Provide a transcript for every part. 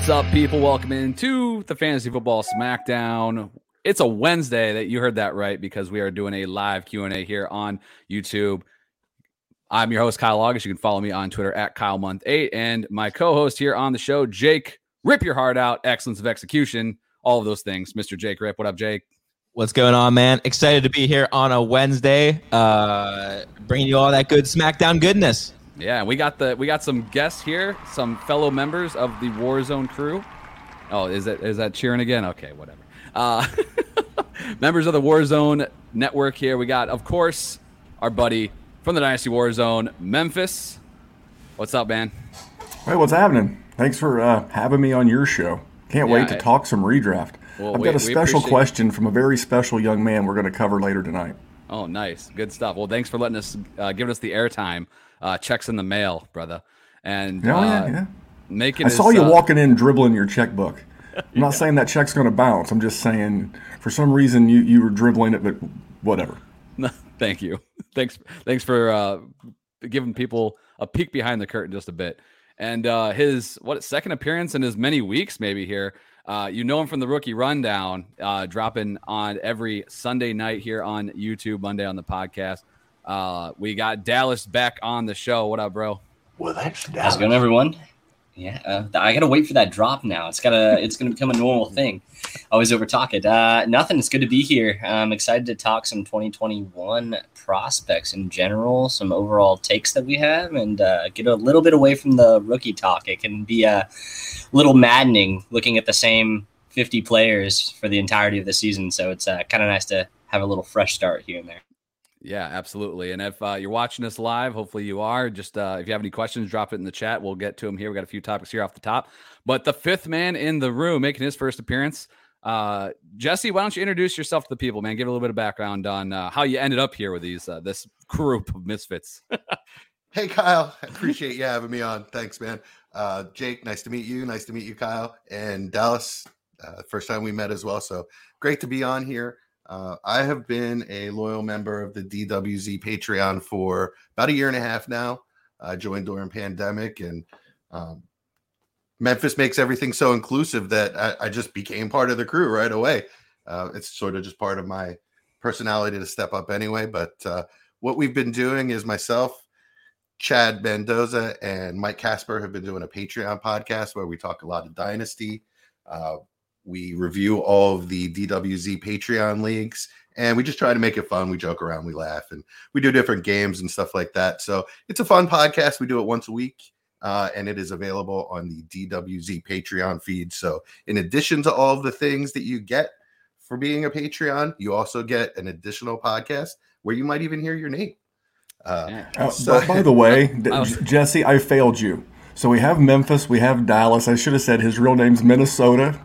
What's up, people? Welcome into the Fantasy Football Smackdown. It's a Wednesday that you heard that right because we are doing a live Q&A here on YouTube. I'm your host, Kyle August. You can follow me on Twitter at KyleMonth8. And my co-host here on the show, Jake, rip your heart out, excellence of execution, all of those things. Mr. Jake Rip. What up, Jake? What's going on, man? Excited to be here on a Wednesday, uh, bringing you all that good SmackDown goodness. Yeah, we got the we got some guests here, some fellow members of the Warzone crew. Oh, is that is that cheering again? Okay, whatever. Uh, members of the Warzone network here. We got, of course, our buddy from the Dynasty Warzone, Memphis. What's up, man? Hey, what's happening? Thanks for uh, having me on your show. Can't Yeah, wait to I- talk some redraft. Well, I've we- got a special question from a very special young man we're going to cover later tonight. Oh, nice, good stuff. Well, thanks for letting us, uh, giving us the airtime. Uh, checks in the mail, brother, and Oh, uh, yeah, yeah. making. I his, saw you uh, walking in dribbling your checkbook. I'm not saying that check's going to bounce. I'm just saying for some reason you, you were dribbling it, but whatever. Thank you. Thanks. Thanks for uh, giving people a peek behind the curtain just a bit. And uh, his what second appearance in as many weeks maybe here. Uh, you know him from the rookie rundown, uh, dropping on every Sunday night here on YouTube, Monday on the podcast. Uh, we got Dallas back on the show. What up, bro? Well, that's How's it going, everyone? Yeah, uh, I gotta wait for that drop now. It's gotta, it's gonna become a normal thing. Always over talk it. Uh, nothing. It's good to be here. I'm excited to talk some 2021 prospects in general, some overall takes that we have, and uh, get a little bit away from the rookie talk. It can be a little maddening looking at the same 50 players for the entirety of the season. So it's uh, kind of nice to have a little fresh start here and there. Yeah, absolutely. And if uh, you're watching us live, hopefully you are. Just uh, if you have any questions, drop it in the chat. We'll get to them here. We got a few topics here off the top. But the fifth man in the room making his first appearance, uh, Jesse. Why don't you introduce yourself to the people, man? Give a little bit of background on uh, how you ended up here with these uh, this group of misfits. Hey, Kyle. I appreciate you having me on. Thanks, man. Uh, Jake, nice to meet you. Nice to meet you, Kyle. And Dallas, first time we met as well. So great to be on here. Uh, I have been a loyal member of the DWZ Patreon for about a year and a half now. I joined during pandemic, and um, Memphis makes everything so inclusive that I, I just became part of the crew right away. Uh, it's sort of just part of my personality to step up anyway. But uh, what we've been doing is myself, Chad Mendoza, and Mike Casper have been doing a Patreon podcast where we talk a lot of Dynasty. Uh, we review all of the DWZ Patreon leagues and we just try to make it fun. We joke around, we laugh, and we do different games and stuff like that. So it's a fun podcast. We do it once a week. Uh, and it is available on the DWZ Patreon feed. So, in addition to all of the things that you get for being a Patreon, you also get an additional podcast where you might even hear your name. Uh, Yeah. Uh, So- by, by the way, was- Jesse, I failed you. So we have Memphis, we have Dallas. I should have said his real name's Minnesota.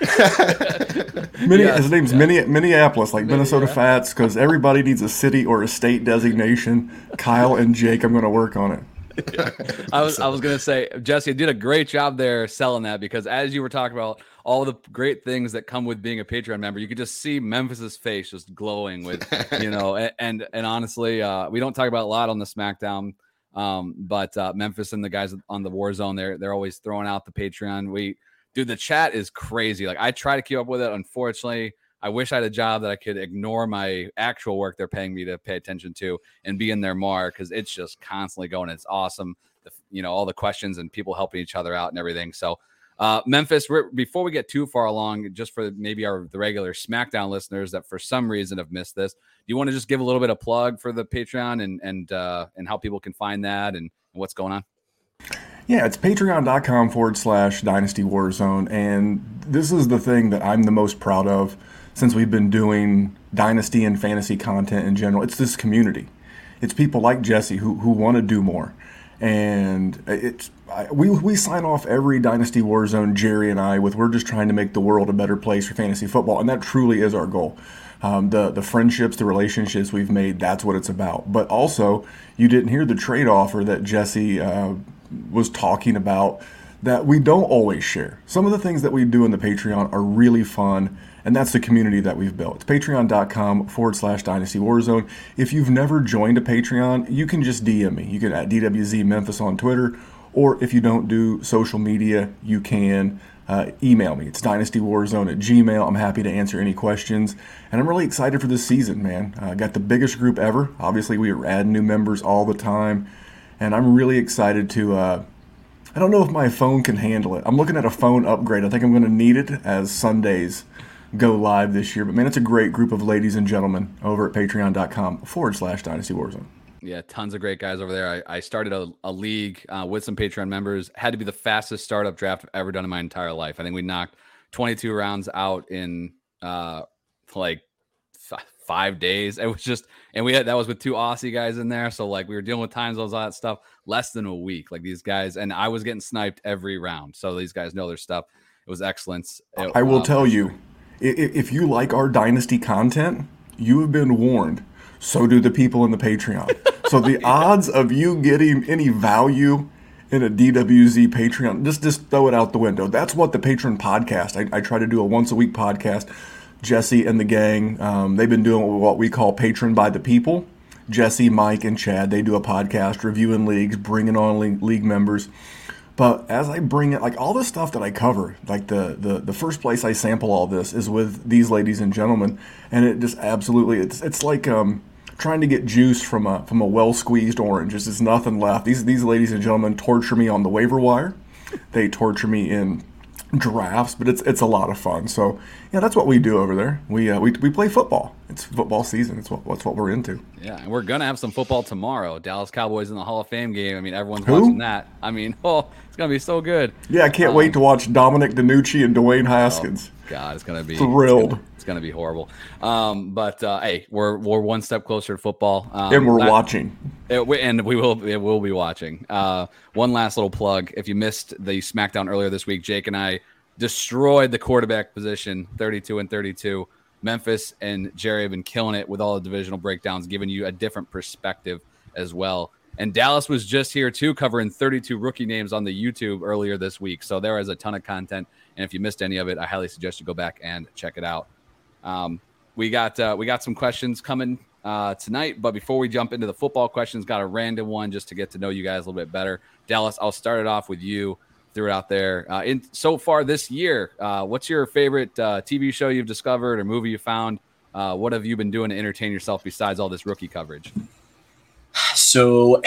Minne- Yeah, his name's Minne- Minneapolis, like Minnesota Fats, because everybody needs a city or a state designation. Kyle and Jake, I'm going to work on it. I was I was gonna say, Jesse, you did a great job there selling that because as you were talking about all the great things that come with being a Patreon member, you could just see Memphis's face just glowing with, you know, a- and and honestly, uh, we don't talk about a lot on the SmackDown, um, but uh, Memphis and the guys on the War Zone, they're they're always throwing out the Patreon. We, dude, the chat is crazy. Like I try to keep up with it. Unfortunately, I wish I had a job that I could ignore my actual work they're paying me to pay attention to and be in there more because it's just constantly going. It's awesome. The, you know, all the questions and people helping each other out and everything. So, uh, Memphis, before we get too far along, just for maybe our the regular SmackDown listeners that for some reason have missed this, do you want to just give a little bit of plug for the Patreon and and uh, and how people can find that and what's going on? Yeah, it's patreon.com forward slash dynasty warzone. And this is the thing that I'm the most proud of since we've been doing dynasty and fantasy content in general. It's this community. It's people like Jesse who, who want to do more. And it's I, we, we sign off every Dynasty Warzone, Jerry and I, with we're just trying to make the world a better place for fantasy football. And that truly is our goal. Um, the the friendships, the relationships we've made, that's what it's about. But also, you didn't hear the trade offer that Jesse uh, was talking about that we don't always share. Some of the things that we do in the Patreon are really fun, and that's the community that we've built. It's patreon.com forward slash dynasty warzone. If you've never joined a Patreon, you can just DM me. You can at DWZ Memphis on Twitter, or if you don't do social media, you can uh, email me. It's dynastywarzone at gmail. I'm happy to answer any questions. And I'm really excited for this season, man. Uh, got the biggest group ever. Obviously, we are adding new members all the time. And I'm really excited to. Uh, I don't know if my phone can handle it. I'm looking at a phone upgrade. I think I'm going to need it as Sundays go live this year. But man, it's a great group of ladies and gentlemen over at patreon.com forward slash dynasty warzone. Yeah, tons of great guys over there. I, I started a, a league uh, with some Patreon members. Had to be the fastest startup draft I've ever done in my entire life. I think we knocked 22 rounds out in uh, like f- five days. It was just, and we had that was with two Aussie guys in there. So like we were dealing with time zones, all that stuff. Less than a week, like these guys, and I was getting sniped every round. So these guys know their stuff. It was excellence. It, I will um, tell you, if you like our dynasty content, you have been warned so do the people in the Patreon. so the odds of you getting any value in a DWZ Patreon, just just throw it out the window. That's what the Patron podcast. I, I try to do a once a week podcast. Jesse and the gang, um, they've been doing what we call Patron by the People. Jesse, Mike, and Chad, they do a podcast reviewing leagues, bringing on league, members. But as I bring it, like all the stuff that I cover, like the, the the first place I sample all this is with these ladies and gentlemen, and it just absolutely it's it's like um trying to get juice from a from a well squeezed orange. There's just nothing left. These these ladies and gentlemen torture me on the waiver wire. They torture me in drafts, but it's it's a lot of fun. So yeah, that's what we do over there. We uh, we, we play football. It's football season. It's what that's what we're into. Yeah, and we're gonna have some football tomorrow. Dallas Cowboys in the Hall of Fame game. I mean, everyone's Who? watching that. I mean, oh, it's gonna be so good. Yeah, I can't um, wait to watch Dominic DiNucci and Dwayne Haskins. Oh, God, it's gonna be thrilled. It's gonna, it's gonna be horrible. Um, but uh, hey, we're we're one step closer to football, um, and we're watching. It, and we will it will be watching. Uh, one last little plug: if you missed the SmackDown earlier this week, Jake and I destroyed the quarterback position 32 and 32. Memphis and Jerry have been killing it with all the divisional breakdowns, giving you a different perspective as well. And Dallas was just here too, covering 32 rookie names on the YouTube earlier this week. So there is a ton of content. And if you missed any of it, I highly suggest you go back and check it out. Um, we got uh, we got some questions coming uh, tonight, but before we jump into the football questions, got a random one just to get to know you guys a little bit better. Dallas, I'll start it off with you threw it out there. Uh, in so far this year, uh, what's your favorite uh, TV show you've discovered or movie you found? Uh, what have you been doing to entertain yourself besides all this rookie coverage? So,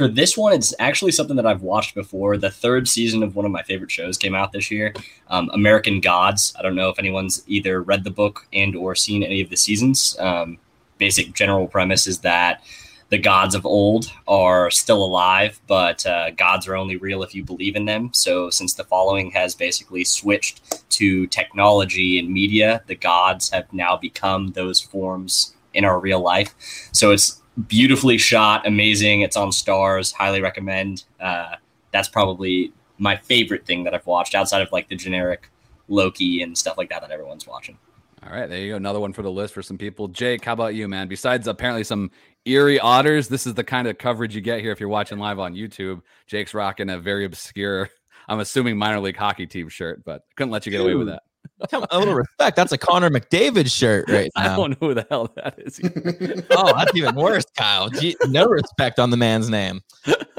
for this one, it's actually something that I've watched before. The third season of one of my favorite shows came out this year, um, American Gods. I don't know if anyone's either read the book and or seen any of the seasons. Um, basic general premise is that the gods of old are still alive, but uh, gods are only real if you believe in them. So, since the following has basically switched to technology and media, the gods have now become those forms in our real life. So, it's beautifully shot, amazing. It's on Starz. Highly recommend. Uh, that's probably my favorite thing that I've watched outside of like the generic Loki and stuff like that that everyone's watching. All right, there you go. Another one for the list for some people. Jake, how about you, man? Besides apparently some Erie Otters, this is the kind of coverage you get here if you're watching live on YouTube. Jake's rocking a very obscure, I'm assuming minor league hockey team shirt, but couldn't let you get Dude, away with that. A little respect. That's a Connor McDavid shirt right now. I don't know who the hell that is. oh, that's even worse, Kyle. Gee, no respect on the man's name.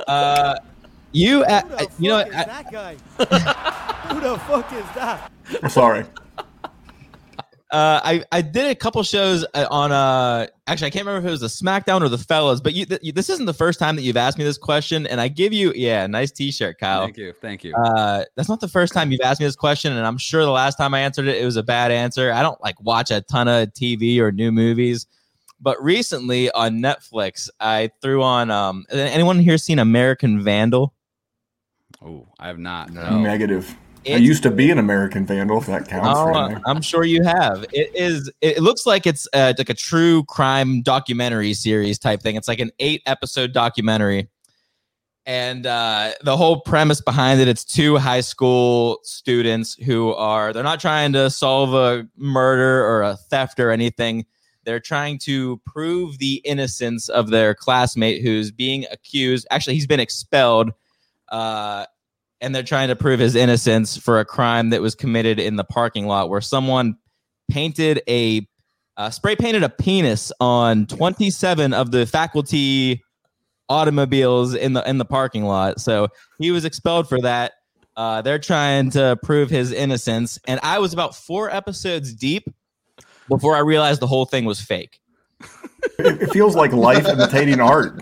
Uh, you, uh, you know, that guy? who the fuck is that? I'm Sorry. Uh, I I did a couple shows uh, on uh actually I can't remember if it was the SmackDown or the Fellas, but you, th- this isn't the first time that you've asked me this question, and I give you yeah nice T-shirt, Kyle. Thank you, thank you. Uh, that's not the first time you've asked me this question, and I'm sure the last time I answered it, it was a bad answer. I don't like watch a ton of TV or new movies, but recently on Netflix, I threw on. Um, anyone here seen American Vandal? Oh, I have not. No. Negative. It's, I used to be an American Vandal, if that counts. Oh, I'm sure you have. It is. It looks like it's uh, like a true crime documentary series type thing. It's like an eight episode documentary, and uh, the whole premise behind it. It's two high school students who are they're not trying to solve a murder or a theft or anything. They're trying to prove the innocence of their classmate who's being accused. Actually, he's been expelled. Uh, and they're trying to prove his innocence for a crime that was committed in the parking lot where someone painted a uh, spray painted a penis on 27 of the faculty automobiles in the in the parking lot. So he was expelled for that. Uh, they're trying to prove his innocence, and I was about four episodes deep before I realized the whole thing was fake. It, it feels like life imitating art.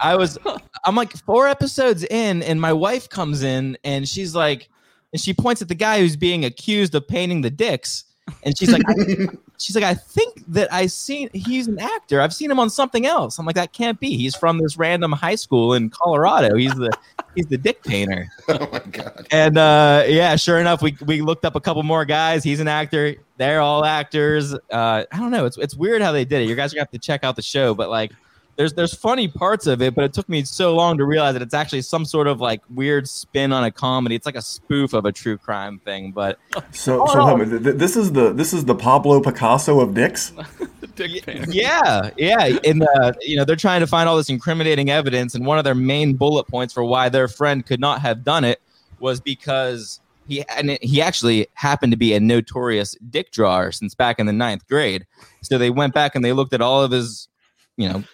I was, I'm like four episodes in, and my wife comes in and she's like, and she points at the guy who's being accused of painting the dicks, and she's like, I, she's like, I think that I seen he's an actor. I've seen him on something else. I'm like, that can't be. He's from this random high school in Colorado. He's the he's the dick painter. oh my god. And uh, yeah, sure enough, we we looked up a couple more guys. He's an actor. They're all actors. Uh, I don't know. It's it's weird how they did it. You guys are gonna have to check out the show, but like. There's there's funny parts of it, but it took me so long to realize that it's actually some sort of like weird spin on a comedy. It's like a spoof of a true crime thing, but So, so hold on, th- th- this is the this is the Pablo Picasso of dicks. Dick yeah, yeah. And uh, you know, they're trying to find all this incriminating evidence, and one of their main bullet points for why their friend could not have done it was because he and it- he actually happened to be a notorious dick drawer since back in the ninth grade. So they went back and they looked at all of his, you know,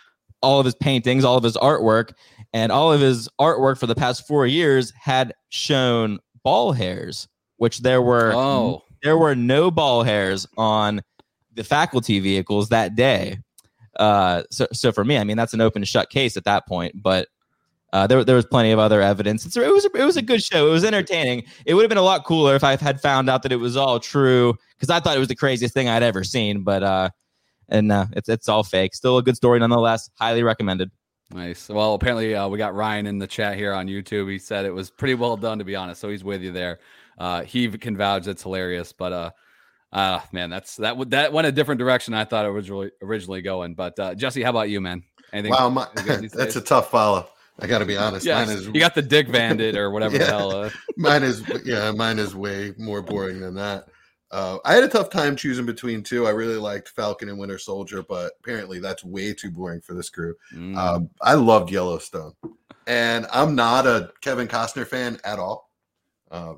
all of his paintings, all of his artwork, and all of his artwork for the past four years had shown ball hairs, which there were Oh, there were no ball hairs on the faculty vehicles that day. Uh, so, so for me, I mean, that's an open and shut case at that point. But uh, there, there was plenty of other evidence. It's, it was, a, it was a good show. It was entertaining. It would have been a lot cooler if I had found out that it was all true because I thought it was the craziest thing I'd ever seen. But uh, and uh, it's it's all fake. Still a good story nonetheless. Highly recommended. nice. Well, apparently uh, we got Ryan in the chat here on YouTube. He said it was pretty well done, to be honest. So he's with you there. Uh, he can vouch it's hilarious, but uh, uh, man, that's that would that went a different direction. I thought it was really originally going. But uh, Jesse, how about you, man? Anything? Wow, my, any good these that's a tough follow. I got to be honest. Yeah, Mine is you got the dick bandit or whatever the hell. Uh, mine is yeah, mine is way more boring than that. Uh, I had a tough time choosing between two. I really liked Falcon and Winter Soldier, but apparently that's way too boring for this crew. mm, Um, I loved Yellowstone, and I'm not a Kevin Costner fan at all. A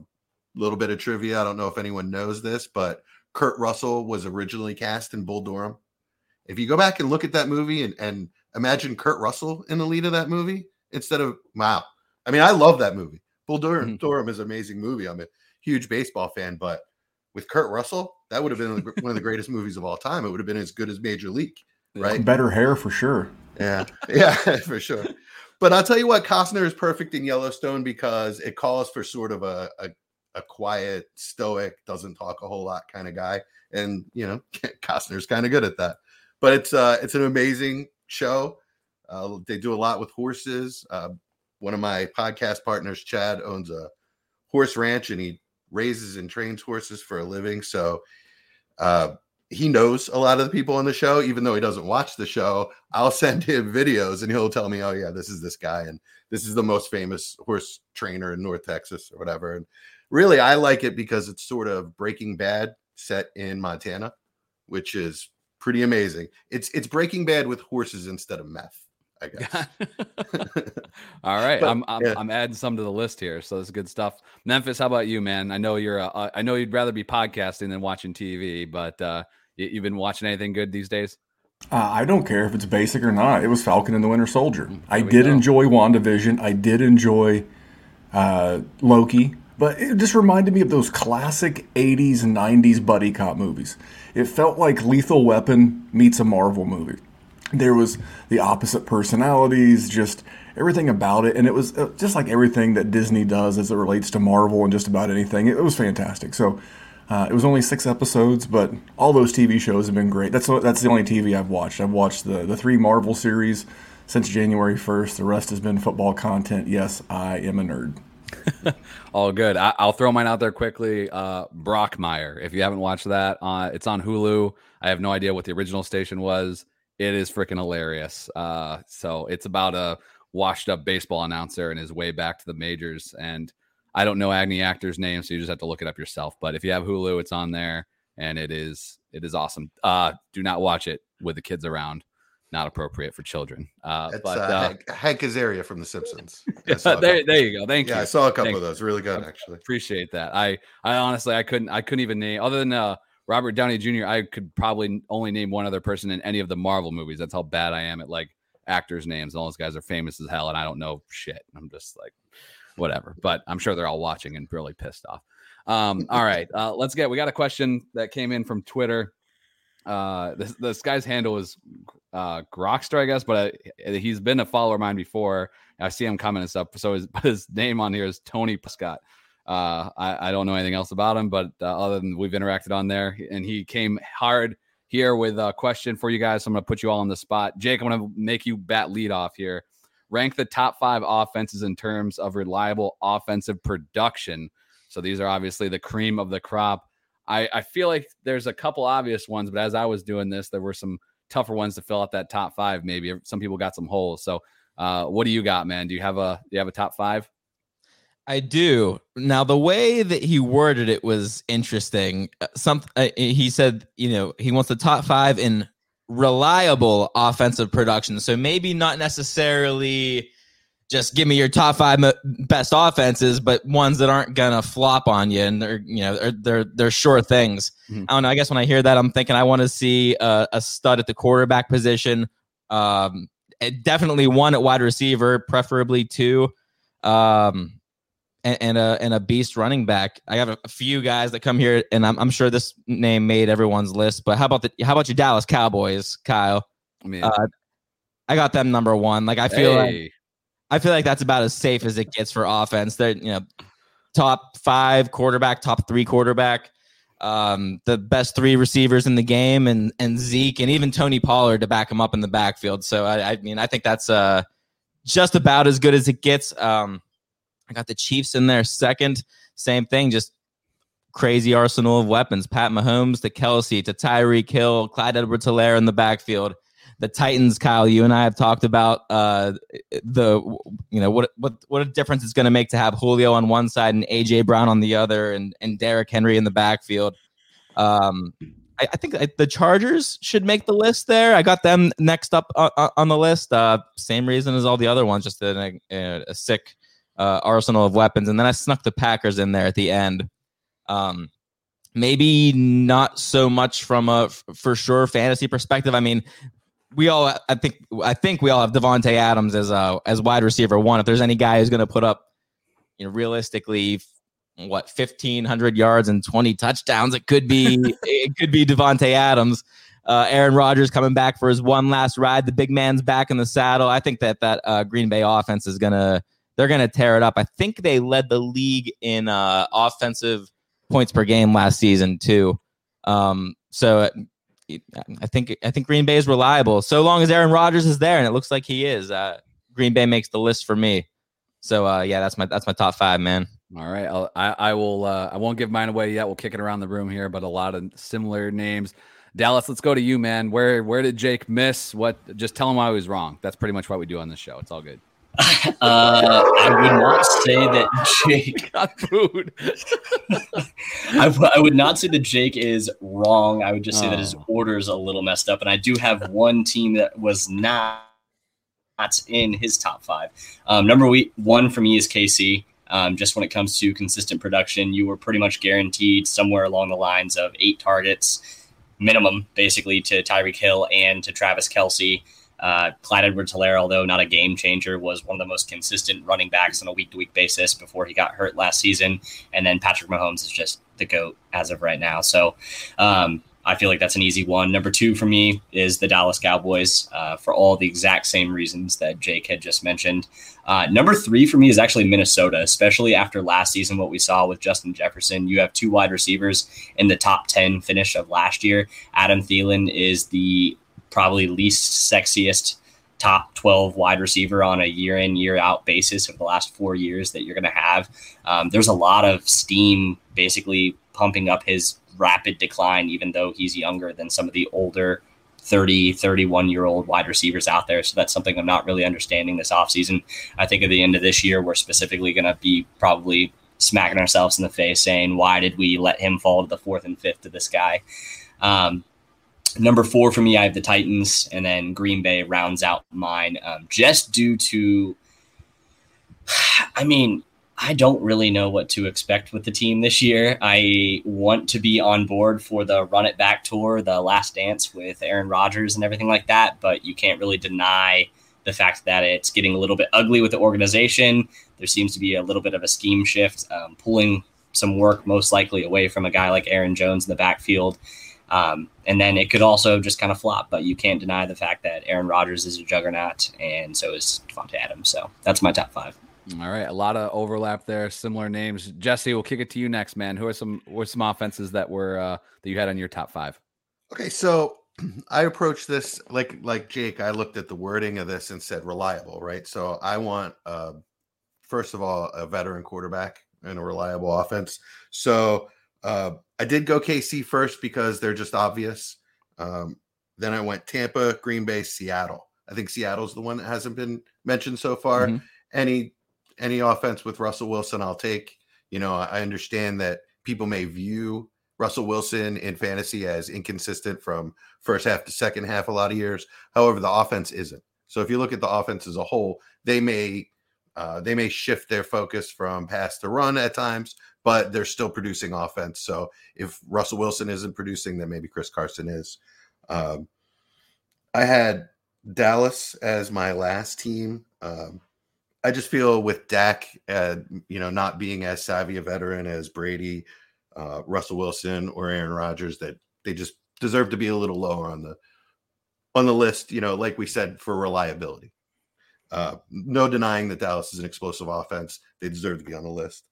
little bit of trivia. I don't know if anyone knows this, but Kurt Russell was originally cast in Bull Durham. If you go back and look at that movie and, and imagine Kurt Russell in the lead of that movie instead of wow. I mean, I love that movie. Bull Durham, Mhm. Durham is an amazing movie. I'm a huge baseball fan, but with Kurt Russell, that would have been one of the greatest movies of all time. It would have been as good as Major League, right? Better hair for sure. Yeah, yeah, for sure. But I'll tell you what, Costner is perfect in Yellowstone because it calls for sort of a a, a quiet, stoic, doesn't talk a whole lot kind of guy, and you know Costner's kind of good at that. But it's uh it's an amazing show. Uh, they do a lot with horses. Uh, one of my podcast partners, Chad, owns a horse ranch, and he raises and trains horses for a living. So uh, he knows a lot of the people on the show, even though he doesn't watch the show. I'll send him videos and he'll tell me, oh, yeah, this is this guy. And this is the most famous horse trainer in North Texas or whatever. And really, I like it because it's sort of Breaking Bad set in Montana, which is pretty amazing. It's it's Breaking Bad with horses instead of meth, I guess. All right, But, I'm I'm, yeah. I'm adding some to the list here, so this is good stuff. Memphis, how about you, man? I know you're. Uh, I know you'd rather be podcasting than watching TV, but uh, you, you've been watching anything good these days? Uh, I don't care if it's basic or not. It was Falcon and the Winter Soldier. I there we did go. enjoy WandaVision. I did enjoy uh, Loki, but it just reminded me of those classic 80s and 90s buddy cop movies. It felt like Lethal Weapon meets a Marvel movie. There was the opposite personalities, just everything about it. And it was uh, just like everything that Disney does as it relates to Marvel and just about anything. It, was fantastic. So uh, it was only six episodes, but all those TV shows have been great. That's that's the only TV I've watched. I've watched the the three Marvel series since January first. The rest has been football content. Yes, I am a nerd. All good. I, I'll throw mine out there quickly. Uh, Brockmire. If you haven't watched that, uh, it's on Hulu. I have no idea what the original station was. It is freaking hilarious. Uh, so it's about a washed up baseball announcer and his way back to the majors. And I don't know Agni actor's name, so you just have to look it up yourself. But if you have Hulu, it's on there, and it is it is awesome. Uh, do not watch it with the kids around. Not appropriate for children. Uh, That's but uh, uh, Hank, Hank Azaria from The Simpsons. I there, there you go. Thank yeah, you. I saw a couple Thank of those. Really good, actually. appreciate that. I I honestly I couldn't I couldn't even name other than uh Robert Downey Jr. I could probably only name one other person in any of the Marvel movies. That's how bad I am at like actors' names. And All those guys are famous as hell, and I don't know shit. I'm just like, whatever. But I'm sure they're all watching and really pissed off. Um, all right, uh, let's get. We got a question that came in from Twitter. Uh, this this guy's handle is uh Grokster, I guess, but uh, he's been a follower of mine before. I see him commenting stuff. So his his name on here is Tony Prescott. Uh, I, I don't know anything else about him, but uh, other than we've interacted on there, and he came hard here with a question for you guys. So I'm going to put you all on the spot. Jake, I'm going to make you bat lead off here. Rank the top five offenses in terms of reliable offensive production. So these are obviously the cream of the crop. I, I feel like there's a couple obvious ones, but as I was doing this, there were some tougher ones to fill out that top five. Maybe some people got some holes. So, uh, what do you got, man? Do you have a do you have a top five? I do. Now, the way that he worded it was interesting. Uh, some uh, he said, you know, he wants the top five in reliable offensive production. So maybe not necessarily just give me your top five best offenses, but ones that aren't gonna flop on you, and they're you know they're they're, they're sure things. Mm-hmm. I don't know. I guess when I hear that, I'm thinking I want to see a, a, stud at the quarterback position. Um, definitely one at wide receiver, preferably two. Um, and, and, a and a beast running back. I have a, a few guys that come here, and I'm, I'm, sure this name made everyone's list. But how about the how about your Dallas Cowboys, Kyle? I uh, I got them number one. Like I feel hey. like I feel like that's about as safe as it gets for offense. They're you know top five quarterback, top three quarterback, um, the best three receivers in the game, and and Zeke and even Tony Pollard to back him up in the backfield. So I, I mean, I think that's uh, just about as good as it gets. Um, I got the Chiefs in there second. Same thing, just crazy arsenal of weapons. Pat Mahomes to Kelce to Tyreek Hill, Clyde Edwards Helaire in the backfield the Titans, Kyle, you and I have talked about uh, the you know what what what a difference it's going to make to have Julio on one side and AJ Brown on the other, and and Derrick Henry in the backfield. Um, I, think the Chargers should make the list there. I got them next up on, the list. Uh, same reason as all the other ones, just a, a sick uh, arsenal of weapons, and then I snuck the Packers in there at the end. Um, maybe not so much from a for sure fantasy perspective. I mean, we all I think I think we all have Davante Adams as a as wide receiver one. If there's any guy who's going to put up, you know, realistically, what fifteen hundred yards and twenty touchdowns, it could be it could be Davante Adams. Uh, Aaron Rodgers coming back for his one last ride. The big man's back in the saddle. I think that that uh, Green Bay offense is gonna they're gonna tear it up. I think they led the league in uh, offensive points per game last season too. Um, so I think I think Green Bay is reliable so long as Aaron Rodgers is there, and it looks like he is. Uh, Green Bay makes the list for me. So uh, yeah, that's my that's my top five, man. All right, I'll, I I will uh, I won't give mine away yet. We'll kick it around the room here, but a lot of similar names. Dallas, let's go to you, man. Where where did Jake miss? What? Just tell him why he was wrong. That's pretty much what we do on this show. It's all good. Uh, I would not say that Jake got food. I, would not say that Jake is wrong. I would just say oh. that his oh. order's a little messed up. And I do have one team that was not in his top five. Um, number one for me is KC. Um, just when it comes to consistent production, you were pretty much guaranteed somewhere along the lines of eight targets minimum, basically, to Tyreek Hill and to Travis Kelce. Uh, Clyde Edwards Helaire, although not a game changer, was one of the most consistent running backs on a week to week basis before he got hurt last season. And then Patrick Mahomes is just the GOAT as of right now. So um, I feel like that's an easy one. Number two for me is the Dallas Cowboys uh, for all the exact same reasons that Jake had just mentioned. Uh, number three for me is actually Minnesota, especially after last season, what we saw with Justin Jefferson. You have two wide receivers in the top 10 finish of last year. Adam Thielen is the probably least sexiest top 12 wide receiver on a year in year out basis of the last four years that you're going to have. Um, there's a lot of steam basically pumping up his rapid decline even though he's younger than some of the older 30 31 year old wide receivers out there. So that's something i'm not really understanding this offseason. I think at the end of this year we're specifically going to be probably smacking ourselves in the face saying why did we let him fall to the fourth and fifth to this guy? Um, Number four for me, I have the Titans, and then Green Bay rounds out mine um, just due to, I mean, I don't really know what to expect with the team this year. I want to be on board for the run it back tour, the last dance with Aaron Rodgers and everything like that, but you can't really deny the fact that it's getting a little bit ugly with the organization. There seems to be a little bit of a scheme shift, um, pulling some work most likely away from a guy like Aaron Jones in the backfield. Um, and then it could also just kind of flop, but you can't deny the fact that Aaron Rodgers is a juggernaut, and so is Davante Adams. So that's my top five. All right, a lot of overlap there, similar names. Jesse, we'll kick it to you next, man. Who are some were some offenses that were uh, that you had on your top five? Okay, so I approached this like like Jake. I looked at the wording of this and said reliable, right? So I want, uh, first of all, a veteran quarterback and a reliable offense. So uh, I did go KC first because they're just obvious. Um, then I went Tampa, Green Bay, Seattle. I think Seattle's the one that hasn't been mentioned so far. Mm-hmm. Any any offense with Russell Wilson, I'll take. You know, I understand that people may view Russell Wilson in fantasy as inconsistent from first half to second half a lot of years. However, the offense isn't. So if you look at the offense as a whole, they may uh, they may shift their focus from pass to run at times, but they're still producing offense. So if Russell Wilson isn't producing, then maybe Chris Carson is. Um, I had Dallas as my last team. Um, I just feel with Dak, uh, you know, not being as savvy a veteran as Brady, uh, Russell Wilson, or Aaron Rodgers, that they just deserve to be a little lower on the on the list. You know, like we said, for reliability. Uh, no denying that Dallas is an explosive offense. They deserve to be on the list.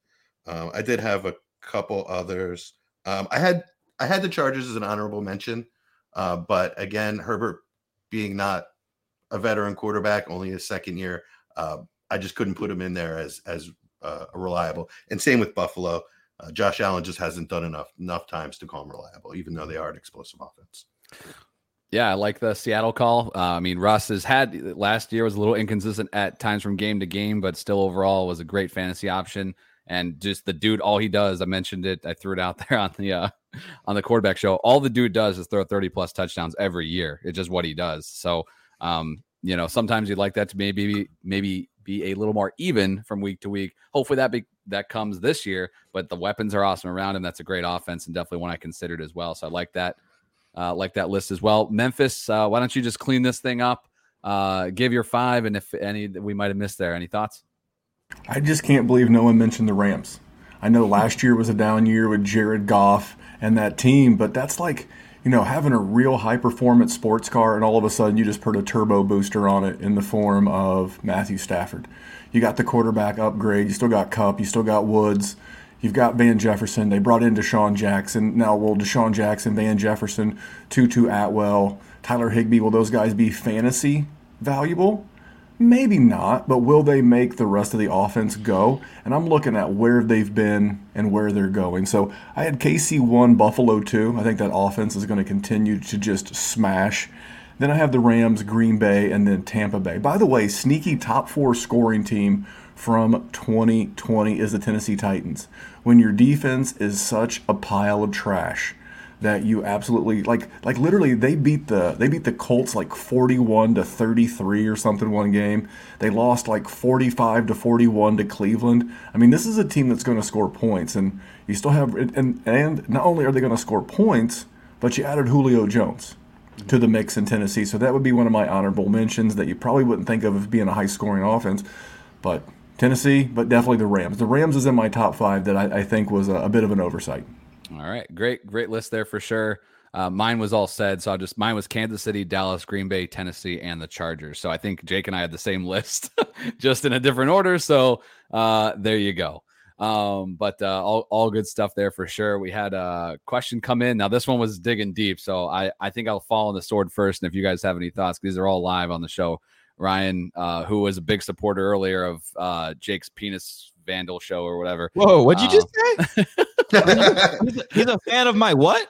Um, I did have a couple others. Um, I had I had the Chargers as an honorable mention, uh, but again, Herbert being not a veteran quarterback, only his second year, uh, I just couldn't put him in there as as uh, reliable. And same with Buffalo. Uh, Josh Allen just hasn't done enough enough times to call him reliable, even though they are an explosive offense. Yeah, I like the Seattle call. Uh, I mean, Russ has had last year was a little inconsistent at times from game to game, but still overall was a great fantasy option. And just the dude, all he does, I mentioned it, I threw it out there on the uh, on the quarterback show. All the dude does is throw 30 plus touchdowns every year. It's just what he does. So, um, you know, sometimes you'd like that to maybe maybe be a little more even from week to week. Hopefully that be that comes this year, but the weapons are awesome around him. That's a great offense and definitely one I considered as well. So I like that, uh, like that list as well. Memphis, uh, why don't you just clean this thing up? Uh, give your five, and if any we might have missed there, any thoughts? I just can't believe no one mentioned the Rams. I know last year was a down year with Jared Goff and that team, but that's like you know, having a real high performance sports car and all of a sudden you just put a turbo booster on it in the form of Matthew Stafford. You got the quarterback upgrade, you still got Kupp, you still got Woods, you've got Van Jefferson. They brought in DeSean Jackson. Now, will DeSean Jackson, Van Jefferson, Tutu Atwell, Tyler Higbee, will those guys be fantasy valuable? Maybe not, but will they make the rest of the offense go? And I'm looking at where they've been and where they're going. So I had KC 1, Buffalo 2. I think that offense is going to continue to just smash. Then I have the Rams, Green Bay, and then Tampa Bay. By the way, sneaky top four scoring team from 2020 is the Tennessee Titans. When your defense is such a pile of trash, that you absolutely like like literally they beat the they beat the Colts like 41 to 33 or something one game. They lost like 45 to 41 to Cleveland. I mean, this is a team that's going to score points and you still have and and not only are they going to score points, but you added Julio Jones to the mix in Tennessee. So that would be one of my honorable mentions that you probably wouldn't think of as being a high scoring offense. But Tennessee, but definitely the Rams. The Rams is in my top five that I, I think was a, a bit of an oversight. All right, great, great list there for sure. Uh, mine was all said, so I just mine was Kansas City, Dallas, Green Bay, Tennessee, and the Chargers. So I think Jake and I had the same list, just in a different order. So uh, there you go. Um, but uh, all all good stuff there for sure. We had a question come in. Now this one was digging deep, so I I think I'll fall on the sword first. And if you guys have any thoughts, these are all live on the show. Ryan, uh, who was a big supporter earlier of uh, Jake's penis vandal show or whatever. Whoa, what'd you just um, say? he's, a, he's, a, fan of my what?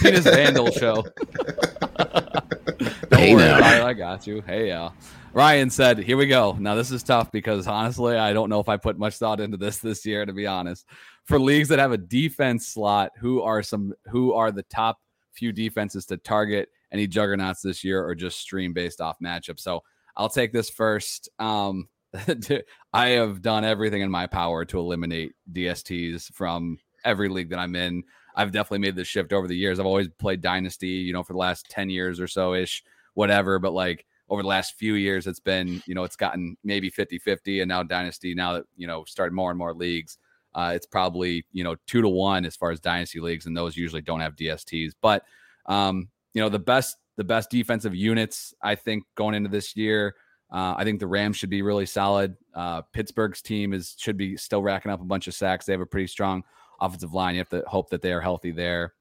Penis vandal show. hey worry, I, I got you. Hey, yeah. Ryan said, "Here we go. Now this is tough because honestly, I don't know if I put much thought into this this year. To be honest, for leagues that have a defense slot, who are some who are the top few defenses to target any juggernauts this year, or just stream based off matchup? So I'll take this first. Um, I have done everything in my power to eliminate DSTs from every league that I'm in. I've definitely made this shift over the years. I've always played Dynasty, you know, for the last 10 years or so ish, whatever. But like over the last few years, it's been, you know, it's gotten maybe 50 50. And now Dynasty, now that, you know, started more and more leagues, uh, it's probably, you know, two to one as far as Dynasty leagues. And those usually don't have DSTs. But, um, you know, the best, the best defensive units, I think, going into this year, uh, I think the Rams should be really solid. Uh, Pittsburgh's team is should be still racking up a bunch of sacks. They have a pretty strong offensive line. You have to hope that they are healthy there.